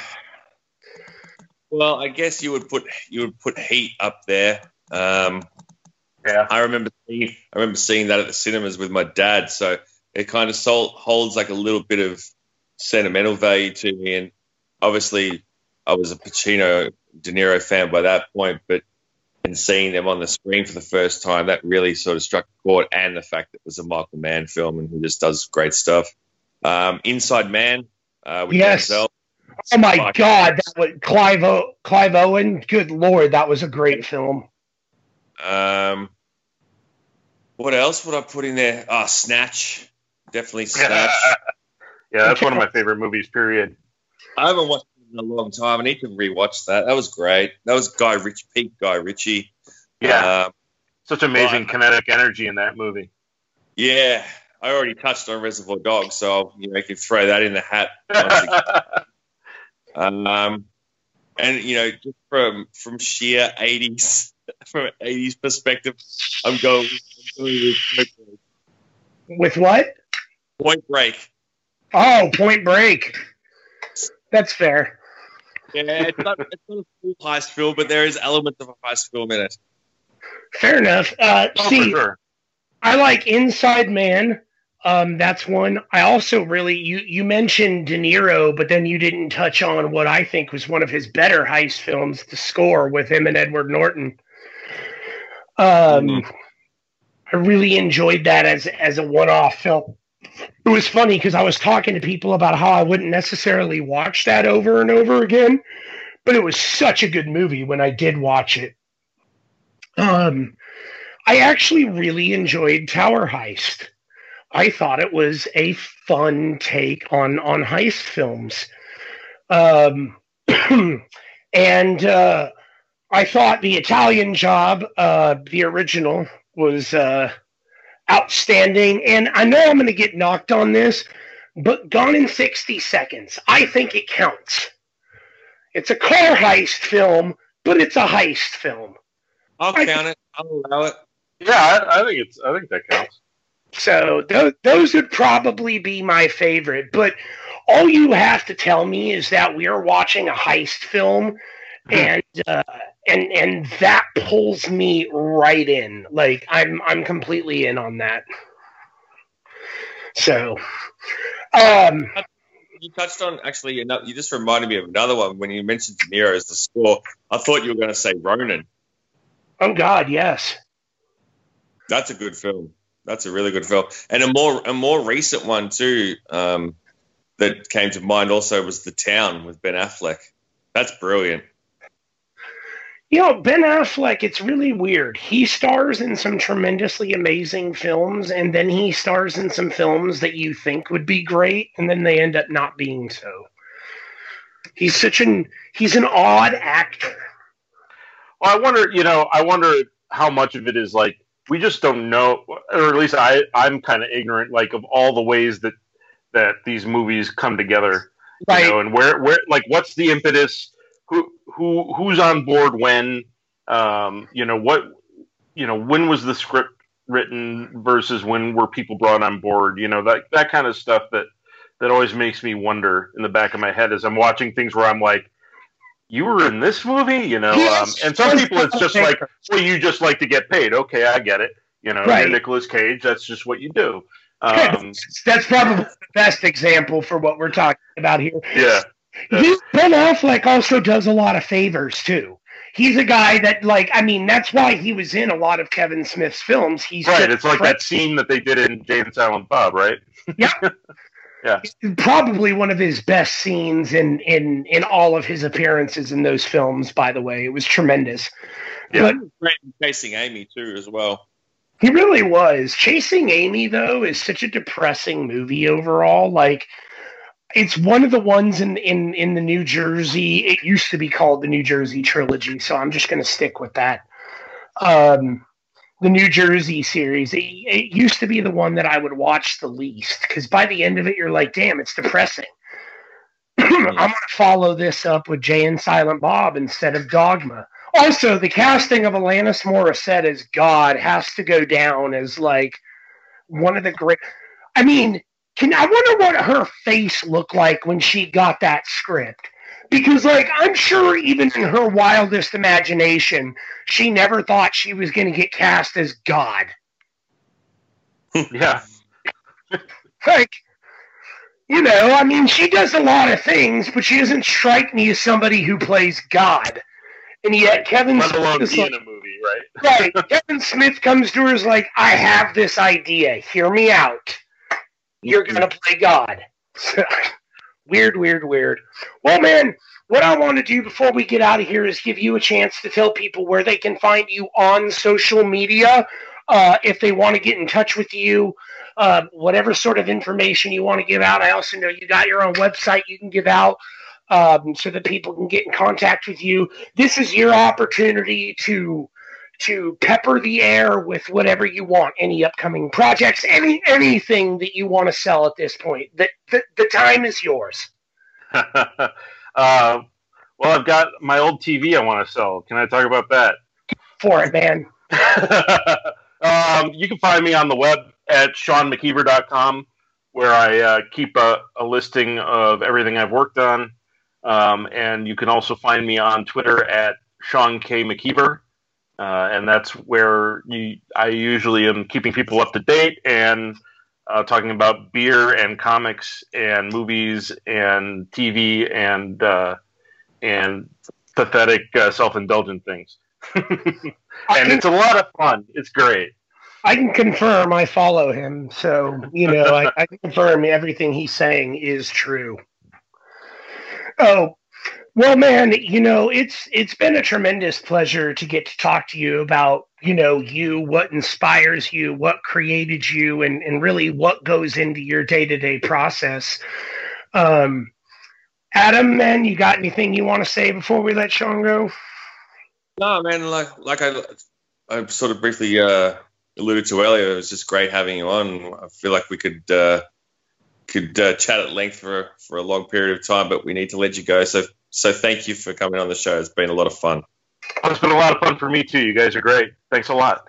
well, I guess you would put you would put Heat up there. Um, yeah, I remember seeing I remember seeing that at the cinemas with my dad. So it kind of sold, holds like a little bit of sentimental value to me. And obviously, I was a Pacino, De Niro fan by that point, but and seeing them on the screen for the first time, that really sort of struck a chord. And the fact that it was a Michael Mann film and he just does great stuff. Um, Inside Man. Uh, yes. Denzel. Oh my God, that was Clive, o- Clive Owen. Good lord, that was a great film. Um, what else would I put in there? Ah, oh, Snatch. Definitely Snatch. yeah, that's one of my favorite movies. Period. I haven't watched it in a long time. I need to rewatch that. That was great. That was Guy Rich, peak Guy Ritchie. Yeah, um, such amazing but, kinetic energy in that movie. Yeah, I already touched on Reservoir Dogs, so I'll, you know, I can throw that in the hat. um, and you know, just from from sheer eighties from an 80s perspective, I'm going, with Point Break. With what? Point Break. Oh, Point Break. That's fair. Yeah, it's not, it's not a full heist film, but there is elements of a heist film in it. Fair enough. Uh, oh, see, sure. I like Inside Man. Um, that's one. I also really you you mentioned De Niro, but then you didn't touch on what I think was one of his better heist films, The Score, with him and Edward Norton. Um, mm-hmm. I really enjoyed that as as a one off film. It was funny because I was talking to people about how I wouldn't necessarily watch that over and over again, but it was such a good movie when I did watch it. Um, I actually really enjoyed Tower Heist. I thought it was a fun take on on heist films. Um, and uh, I thought the Italian job, uh, the original, was uh, outstanding. And I know I'm going to get knocked on this, but Gone in 60 Seconds, I think it counts. It's a car heist film, but it's a heist film. I'll I, count it. I'll allow it. Yeah, I, I, think it's. I think that counts. So th- those would probably be my favorite. But all you have to tell me is that we are watching a heist film, and uh, and and that pulls me right in. Like I'm I'm completely in on that. So, um, you touched on actually. You just reminded me of another one when you mentioned De Niro as the score. I thought you were going to say Ronin. Oh God, yes. That's a good film. That's a really good film, and a more a more recent one too. Um, that came to mind also was The Town with Ben Affleck. That's brilliant. You know, Ben Affleck, it's really weird. He stars in some tremendously amazing films, and then he stars in some films that you think would be great, and then they end up not being so. He's such an he's an odd actor. Well, I wonder, you know, I wonder how much of it is like we just don't know, or at least I, I'm kind of ignorant, like of all the ways that that these movies come together, right? You know, and where, where, like, what's the impetus? Who who who's on board when um, you know what you know when was the script written versus when were people brought on board? You know that that kind of stuff that that always makes me wonder in the back of my head as i'm watching things where i'm like you were in this movie? You know um, and some people it's just like well you just like to get paid. Okay i get it. You know right. Nicolas Cage. That's just what you do. Um, that's probably the best example for what we're talking about here. Yeah he, Ben Affleck also does a lot of favors too. He's a guy that, like, I mean, that's why he was in a lot of Kevin Smith's films. He's right. It's like that scene that they did in Jay and Silent Bob, right? Yeah. yeah. Probably one of his best scenes in in in all of his appearances in those films. By the way, it was tremendous. Yeah. But, Great chasing Amy too, as well. He really was. Chasing Amy though is such a depressing movie overall. Like it's one of the ones in in in the New Jersey. It used to be called the New Jersey trilogy, so I'm just going to stick with that. Um, the New Jersey series. It, it, used to be the one that I would watch the least because by the end of it, you're like, damn, it's depressing. I'm going to follow this up with Jay and Silent Bob instead of Dogma. Also, the casting of Alanis Morissette as God has to go down as like one of the great. I mean, can I wonder what her face looked like when she got that script? Because, like, I'm sure even in her wildest imagination, she never thought she was going to get cast as God. yeah. like, you know, I mean, she does a lot of things, but she doesn't strike me as somebody who plays God. And yet, Kevin Let alone Smith in a movie, right? right. Kevin Smith comes to her is like, I have this idea. Hear me out you're going to play God. weird, weird, weird. Well, man, what I want to do before we get out of here is give you a chance to tell people where they can find you on social media. Uh, if they want to get in touch with you, uh, whatever sort of information you want to give out. I also know you got your own website you can give out um, so that people can get in contact with you. This is your opportunity to to pepper the air with whatever you want, any upcoming projects, any anything that you want to sell at this point. The, the, the time is yours. uh, well, I've got my old TV I want to sell. Can I talk about that? For it, man. um, you can find me on the web at seanmckeever.com, where I uh, keep a, a, listing of everything I've worked on. Um, and you can also find me on Twitter at Sean K. McKeever uh, and that's where you, I usually am keeping people up to date and uh, talking about beer and comics and movies and TV and uh, and pathetic uh, self-indulgent things. and it's a lot of fun. It's great. I can confirm. I follow him, so you know I, I confirm everything he's saying is true. Oh, well, man, you know, it's it's been a tremendous pleasure to get to talk to you about, you know, you, what inspires you, what created you, and and really what goes into your day to day process. Um, Adam, man, you got anything you want to say before we let Sean go? No, man, like like I I sort of briefly uh, alluded to earlier, it was just great having you on. I feel like we could uh, could uh, chat at length for for a long period of time, but we need to let you go. So so thank you for coming on the show. It's been a lot of fun. It's been a lot of fun for me too. You guys are great. Thanks a lot.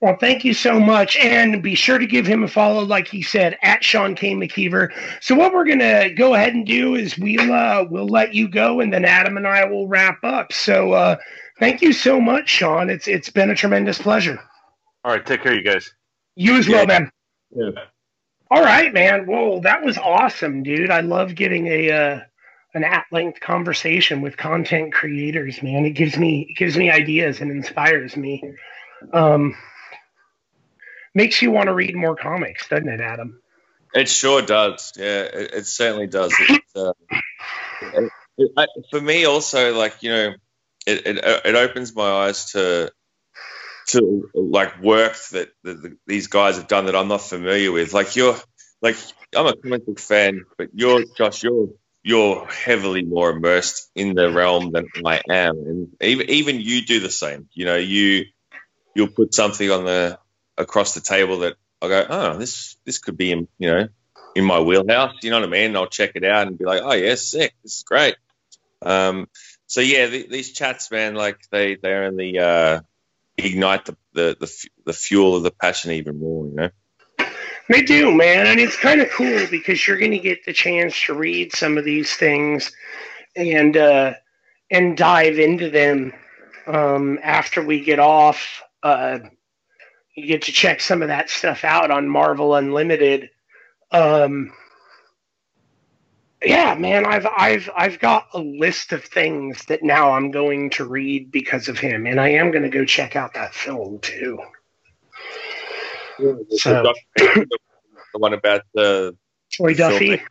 Well, thank you so much. And be sure to give him a follow, like he said, at Sean K. McKeever. So what we're gonna go ahead and do is we'll uh, we'll let you go and then Adam and I will wrap up. So uh, thank you so much, Sean. It's it's been a tremendous pleasure. All right, take care, you guys. You as yeah. well, man. Yeah. All right, man. Whoa, that was awesome, dude. I love getting a uh, an at length conversation with content creators, man. It gives me it gives me ideas and inspires me. Um, makes you want to read more comics, doesn't it, Adam? It sure does. Yeah, it, it certainly does. It, uh, it, for me, also, like you know, it, it it opens my eyes to to like work that, these guys have done that I'm not familiar with. Like you're like I'm a comic book fan, but you're Josh, you're you're heavily more immersed in the realm than I am, and even even you do the same. You know, you you'll put something on the across the table that I go, oh, this this could be in you know in my wheelhouse. You know what I mean? I'll check it out and be like, oh yeah, sick, this is great. Um, so yeah, the, these chats, man, like they they only uh, ignite the, the the the fuel of the passion even more. You know. They do, man, and it's kind of cool because you're going to get the chance to read some of these things and uh, and dive into them um, after we get off. Uh, you get to check some of that stuff out on Marvel Unlimited. Um, yeah, man, I've I've I've got a list of things that now I'm going to read because of him, and I am going to go check out that film too. So, the one about the Troy Duffy.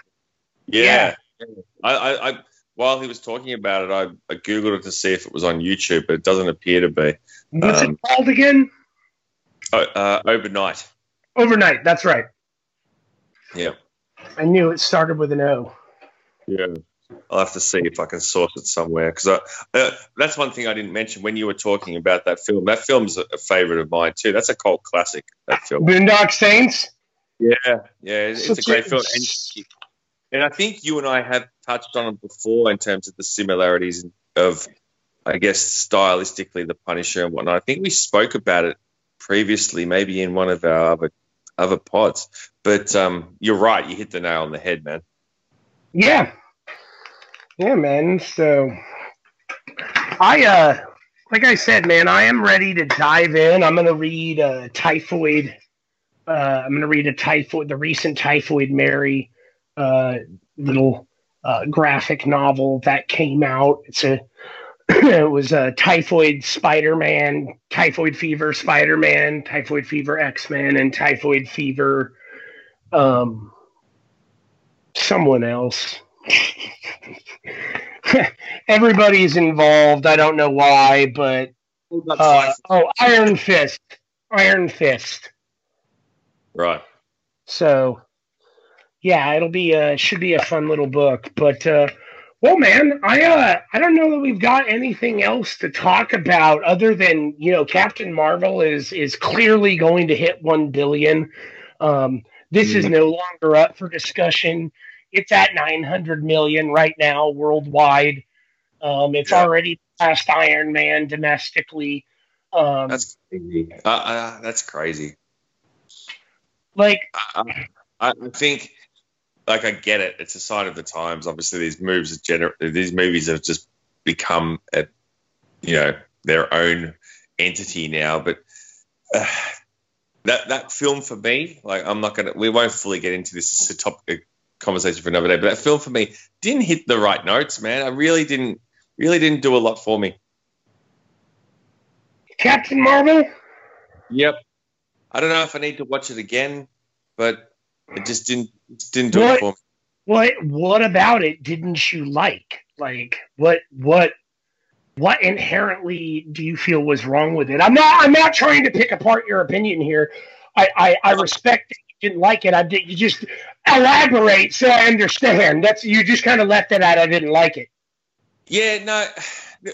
Yeah, yeah. I, I, I, while he was talking about it, I, I, googled it to see if it was on YouTube, but it doesn't appear to be. What's um, it called again? Uh, overnight. Overnight. That's right. Yeah. I knew it started with an O. Yeah. I'll have to see if I can source it somewhere because uh, that's one thing I didn't mention when you were talking about that film. That film's a, a favorite of mine too. That's a cult classic. That film, Boondock Saints. Yeah, yeah, it's, it's a great film, and, and I think you and I have touched on it before in terms of the similarities of, I guess, stylistically, the Punisher and whatnot. I think we spoke about it previously, maybe in one of our other other pods. But um, you're right; you hit the nail on the head, man. Yeah, yeah, man. So I, uh, like I said, man, I am ready to dive in. I'm gonna read uh, Typhoid. Uh, I'm gonna read a Typhoid, the recent Typhoid Mary uh, little uh, graphic novel that came out. It's a it was a typhoid Spider-Man, typhoid fever Spider-Man, typhoid fever X-Men, and typhoid fever um, someone else. Everybody's involved. I don't know why, but uh, oh, Iron Fist, Iron Fist. Right. So, yeah, it'll be a should be a fun little book. But uh, well, man, I uh, I don't know that we've got anything else to talk about other than you know Captain Marvel is is clearly going to hit one billion. Um, this mm-hmm. is no longer up for discussion it's at 900 million right now worldwide. Um, it's yeah. already past Iron Man domestically. Um, that's crazy. Uh, uh, that's crazy. Like, I, I, think, like, I get it. It's a sign of the times. Obviously, these moves, are gener- these movies have just become, a, you know, their own entity now. But uh, that that film for me, like, I'm not gonna. We won't fully get into this. It's a topic conversation for another day. But that film for me didn't hit the right notes, man. I really didn't really didn't do a lot for me. Captain Marvel. Yep. I don't know if I need to watch it again, but it just didn't didn't do what, it for me. What What about it didn't you like? Like what what what inherently do you feel was wrong with it? I'm not I'm not trying to pick apart your opinion here. I I, I respect didn't like it. I did. You just elaborate so I understand. That's you just kind of left it out. I didn't like it. Yeah, no.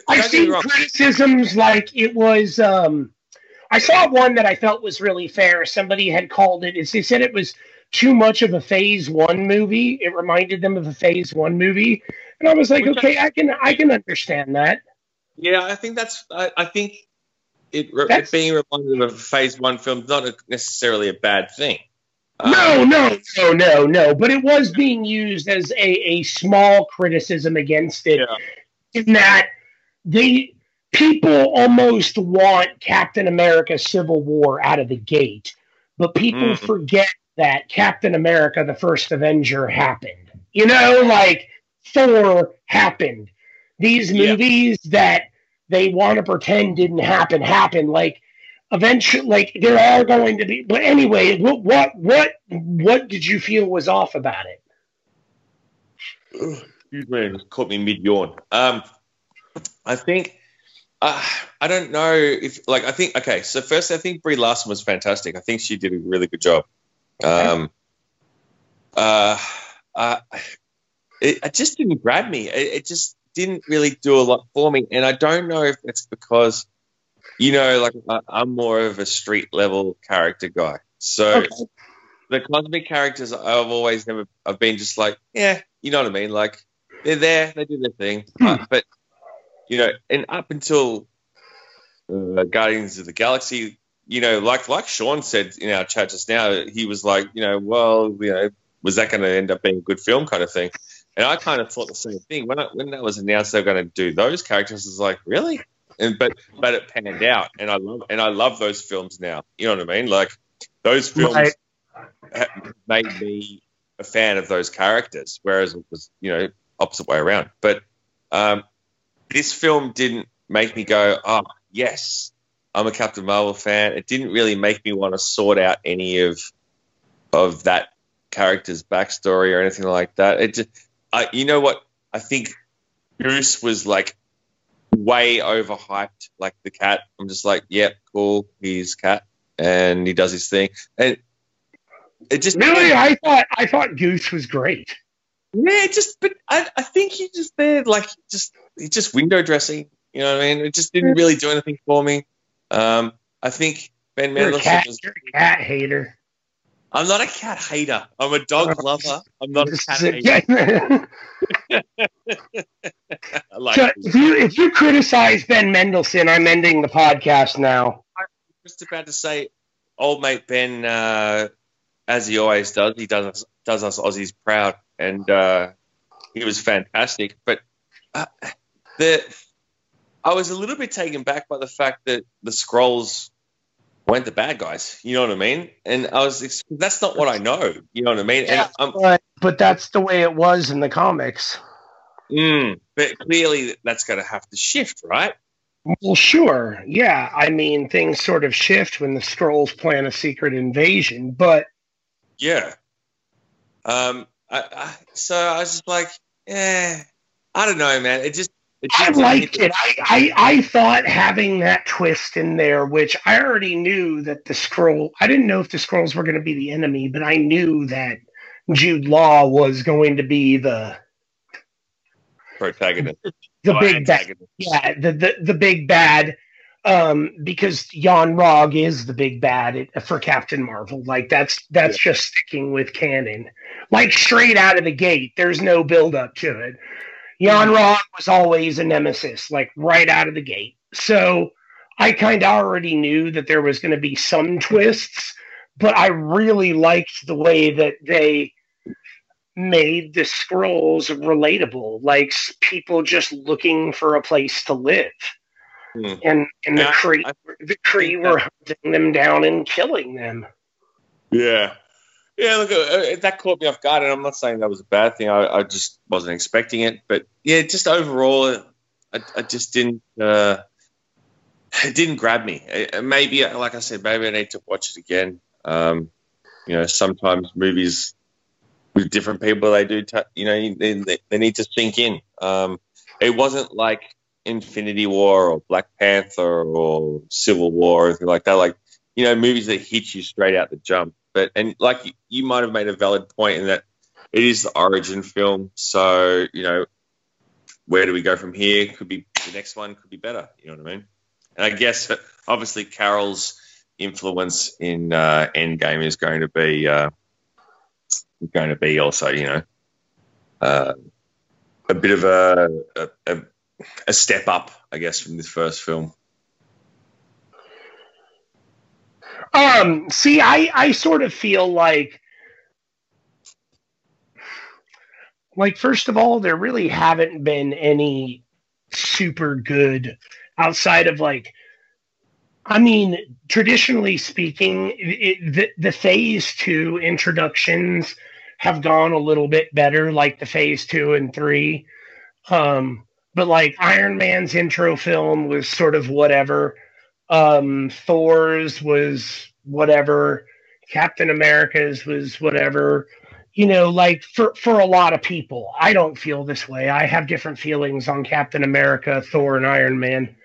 I've seen criticisms like it was. Um, I saw one that I felt was really fair. Somebody had called it. They said it was too much of a Phase One movie. It reminded them of a Phase One movie, and I was like, Which okay, I, I, can I can understand that. Yeah, I think that's. I, I think it, it being reminded of a Phase One film is not necessarily a bad thing. No, no, no, no, no. But it was being used as a, a small criticism against it, yeah. in that they people almost want Captain America: Civil War out of the gate, but people mm. forget that Captain America: The First Avenger happened. You know, like Thor happened. These movies yeah. that they want to pretend didn't happen happen. Like eventually like there are going to be but anyway what what what what did you feel was off about it? Excuse me caught me mid yawn um i think uh, i don't know if like i think okay so first i think brie larson was fantastic. I think she did a really good job. Um uh, uh it, it just didn't grab me. It, it just didn't really do a lot for me. And i don't know if it's because you know, like I'm more of a street level character guy. So okay. the cosmic characters I've always never I've been just like, yeah, you know what I mean? Like they're there, they do their thing. Hmm. Uh, but you know, and up until uh, Guardians of the Galaxy, you know, like like Sean said in our chat just now, he was like, you know, well, you know, was that going to end up being a good film kind of thing? And I kind of thought the same thing when I, when that was announced they were going to do those characters. I was like, really? And but but it panned out, and I love and I love those films now. You know what I mean? Like those films right. made me a fan of those characters, whereas it was you know opposite way around. But um, this film didn't make me go, oh yes, I'm a Captain Marvel fan. It didn't really make me want to sort out any of of that character's backstory or anything like that. It just, I, you know what? I think Bruce was like way overhyped, like the cat. I'm just like, yep, cool, he's cat, and he does his thing, and it just really. I thought I thought Goose was great. Yeah, just but I, I think he just there like just he's just window dressing. You know what I mean? It just didn't really do anything for me. Um, I think Ben Mendelsohn you're a cat, was. You're a cat hater. I'm not a cat hater. I'm a dog lover. I'm not a cat hater. I like so if you if you criticize Ben Mendelsohn, I'm ending the podcast now. I was just about to say, old mate Ben, uh, as he always does, he does us, does us Aussies proud, and uh, he was fantastic. But uh, the I was a little bit taken back by the fact that the Skrulls weren't the bad guys. You know what I mean? And I was that's not what I know. You know what I mean? Yeah, and I'm, but but that's the way it was in the comics. Mm, but clearly that's going to have to shift, right? Well, sure, yeah. I mean, things sort of shift when the Skrulls plan a secret invasion, but Yeah. Um. I, I, so I was just like, eh, I don't know, man. It just it I liked it. I, I I thought having that twist in there, which I already knew that the Skrull. I didn't know if the Skrulls were going to be the enemy, but I knew that Jude Law was going to be the protagonist. the Oh, big bad. Yeah, the the, the big bad. Um, because Yon-Rogg is the big bad for Captain Marvel. Like that's that's just sticking with canon. Like straight out of the gate, there's no build up to it. Yon-Rogg was always a nemesis, like right out of the gate. So I kind of already knew that there was going to be some twists, but I really liked the way that they made the Skrulls relatable, like people just looking for a place to live. Hmm. And and the Yeah, Kree, I the Kree think were hunting them down and killing them. Yeah. Yeah, look, uh, that caught me off guard, and I'm not saying that was a bad thing. I, I just wasn't expecting it, but yeah, just overall, I, I just didn't. Uh, it didn't grab me. Uh, Maybe, like I said, maybe I need to watch it again. Um, you know, sometimes movies with different people, they do. T- you know, they, they, need to sink in. Um, it wasn't like Infinity War or Black Panther or Civil War or anything like that. Like you know, movies that hit you straight out the jump. But and like you, you might have made a valid point in that it is the origin film. So you know, where do we go from here? Could be the next one. Could be better. You know what I mean? And I guess obviously Carol's influence in uh, Endgame is going to be uh, going to be also you know uh, a bit of a, a, a step up, I guess, from this first film. Um, see, I I sort of feel like like first of all, there really haven't been any super good outside of like I mean, traditionally speaking, it, the the phase 2 introductions have gone a little bit better like the phase 2 and 3. Um but like Iron Man's intro film was sort of whatever. Um thor's was whatever. Captain america's was whatever. You know like for for a lot of people i don't feel this way. I have different feelings on captain america thor and iron man.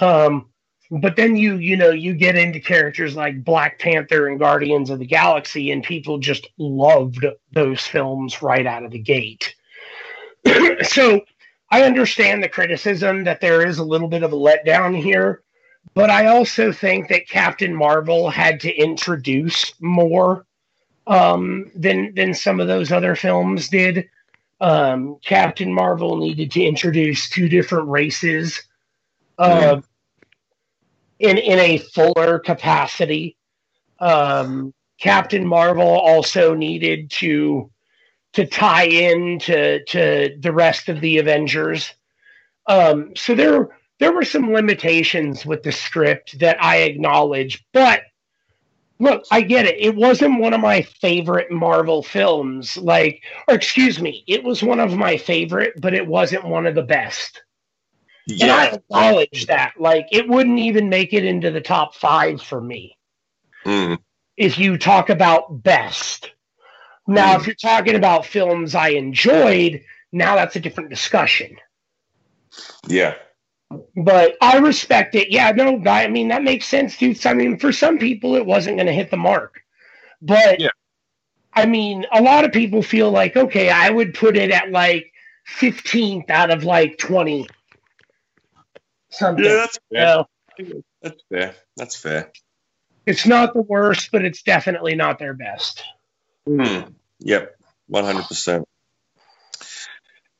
Um but then you you know you get into characters like black panther and guardians of the galaxy and people just loved those films right out of the gate so i understand the criticism that there is a little bit of a letdown here but I also think that Captain Marvel had to introduce more um, than than some of those other films did. Um, Captain Marvel needed to introduce two different races uh, in in a fuller capacity. Um, Captain Marvel also needed to to tie in to to the rest of the Avengers. Um, so there there were some limitations with the script that I acknowledge, but Look, I get it. It wasn't one of my favorite Marvel films. Like, or excuse me, it was one of my favorite, but it wasn't one of the best. Yeah. And I acknowledge that. Like, it wouldn't even make it into the top five for me. Mm. If you talk about best. Now, mm. if you're talking about films I enjoyed, now that's a different discussion. Yeah. But I respect it. Yeah, no, I mean that makes sense, dude. I mean, for some people, it wasn't going to hit the mark, but yeah. I mean, a lot of people feel like, okay, I would put it at like 15th out of like 20. Something. Yeah, that's fair. that's fair. That's fair. It's not the worst, but it's definitely not their best. Mm. Yep, 100%.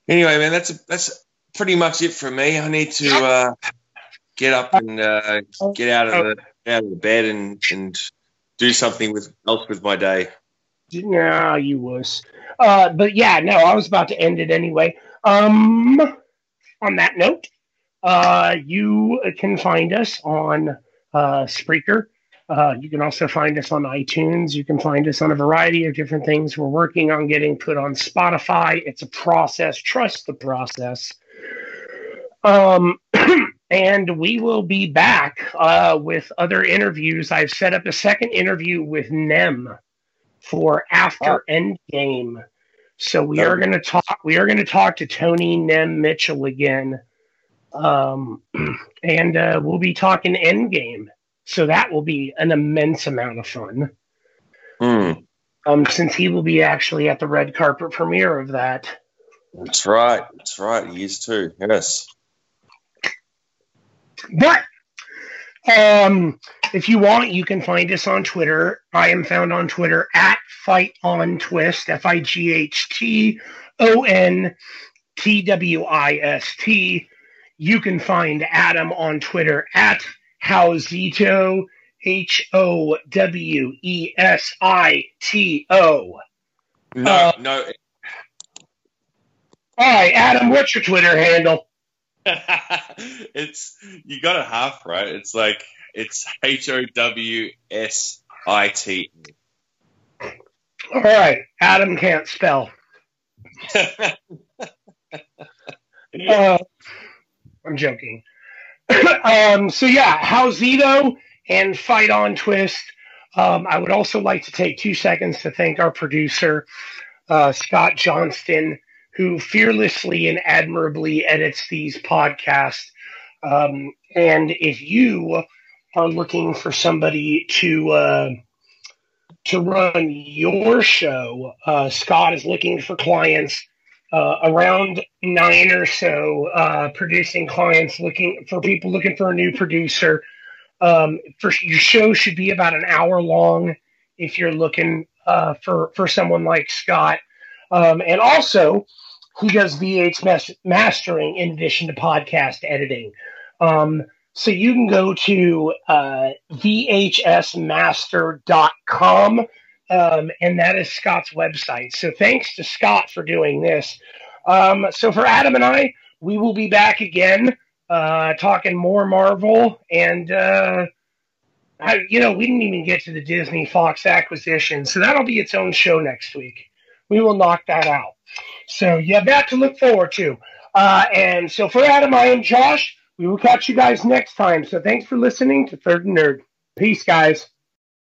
Anyway, man, that's a, that's pretty much it for me. I need to uh, get up and uh, get out of the out of the bed and and do something with else with my day. No, you was. Uh, but yeah, no, I was about to end it anyway. Um, on that note, uh, you can find us on uh, Spreaker. Uh, you can also find us on iTunes. You can find us on a variety of different things. We're working on getting put on Spotify. It's a process. Trust the process. Um, and we will be back uh, with other interviews. I've set up a second interview with Nem for after oh. Endgame. So we are going to talk. We are going to talk to Tony Nem Mitchell again, um, and uh, we'll be talking Endgame. So that will be an immense amount of fun. Mm. Um, since he will be actually at the red carpet premiere of that. That's right. That's right. He is too. Yes. But um, if you want, you can find us on Twitter. I am found on Twitter at Fight on Twist, F I G H T O N T W I S T. You can find Adam on Twitter at Howzito, H O W E S I T O. No, uh, no. All right, Adam, what's your Twitter handle? it's you got it half right. It's like it's H O W S I T. All right, Adam can't spell. uh, I'm joking. um, so yeah, Howzito and Fight on Twist. Um, I would also like to take two seconds to thank our producer, uh, Scott Johnston, who fearlessly and admirably edits these podcasts. Um, and if you are looking for somebody to uh, to run your show, uh, Scott is looking for clients. Uh, around nine or so uh, producing clients looking for people looking for a new producer. Um, for your show should be about an hour long if you're looking uh, for for someone like Scott. Um, and also, he does VH mastering in addition to podcast editing. Um, so you can go to uh, VHSmaster.com, um, and that is Scott's website. So thanks to Scott for doing this. Um, so for Adam and I, we will be back again uh, talking more Marvel. And, uh, I, you know, we didn't even get to the Disney Fox acquisition. So that'll be its own show next week. We will knock that out. So you have that to look forward to. Uh, and so for Adam, I am Josh. We will catch you guys next time. So thanks for listening to Third Nerd. Peace, guys.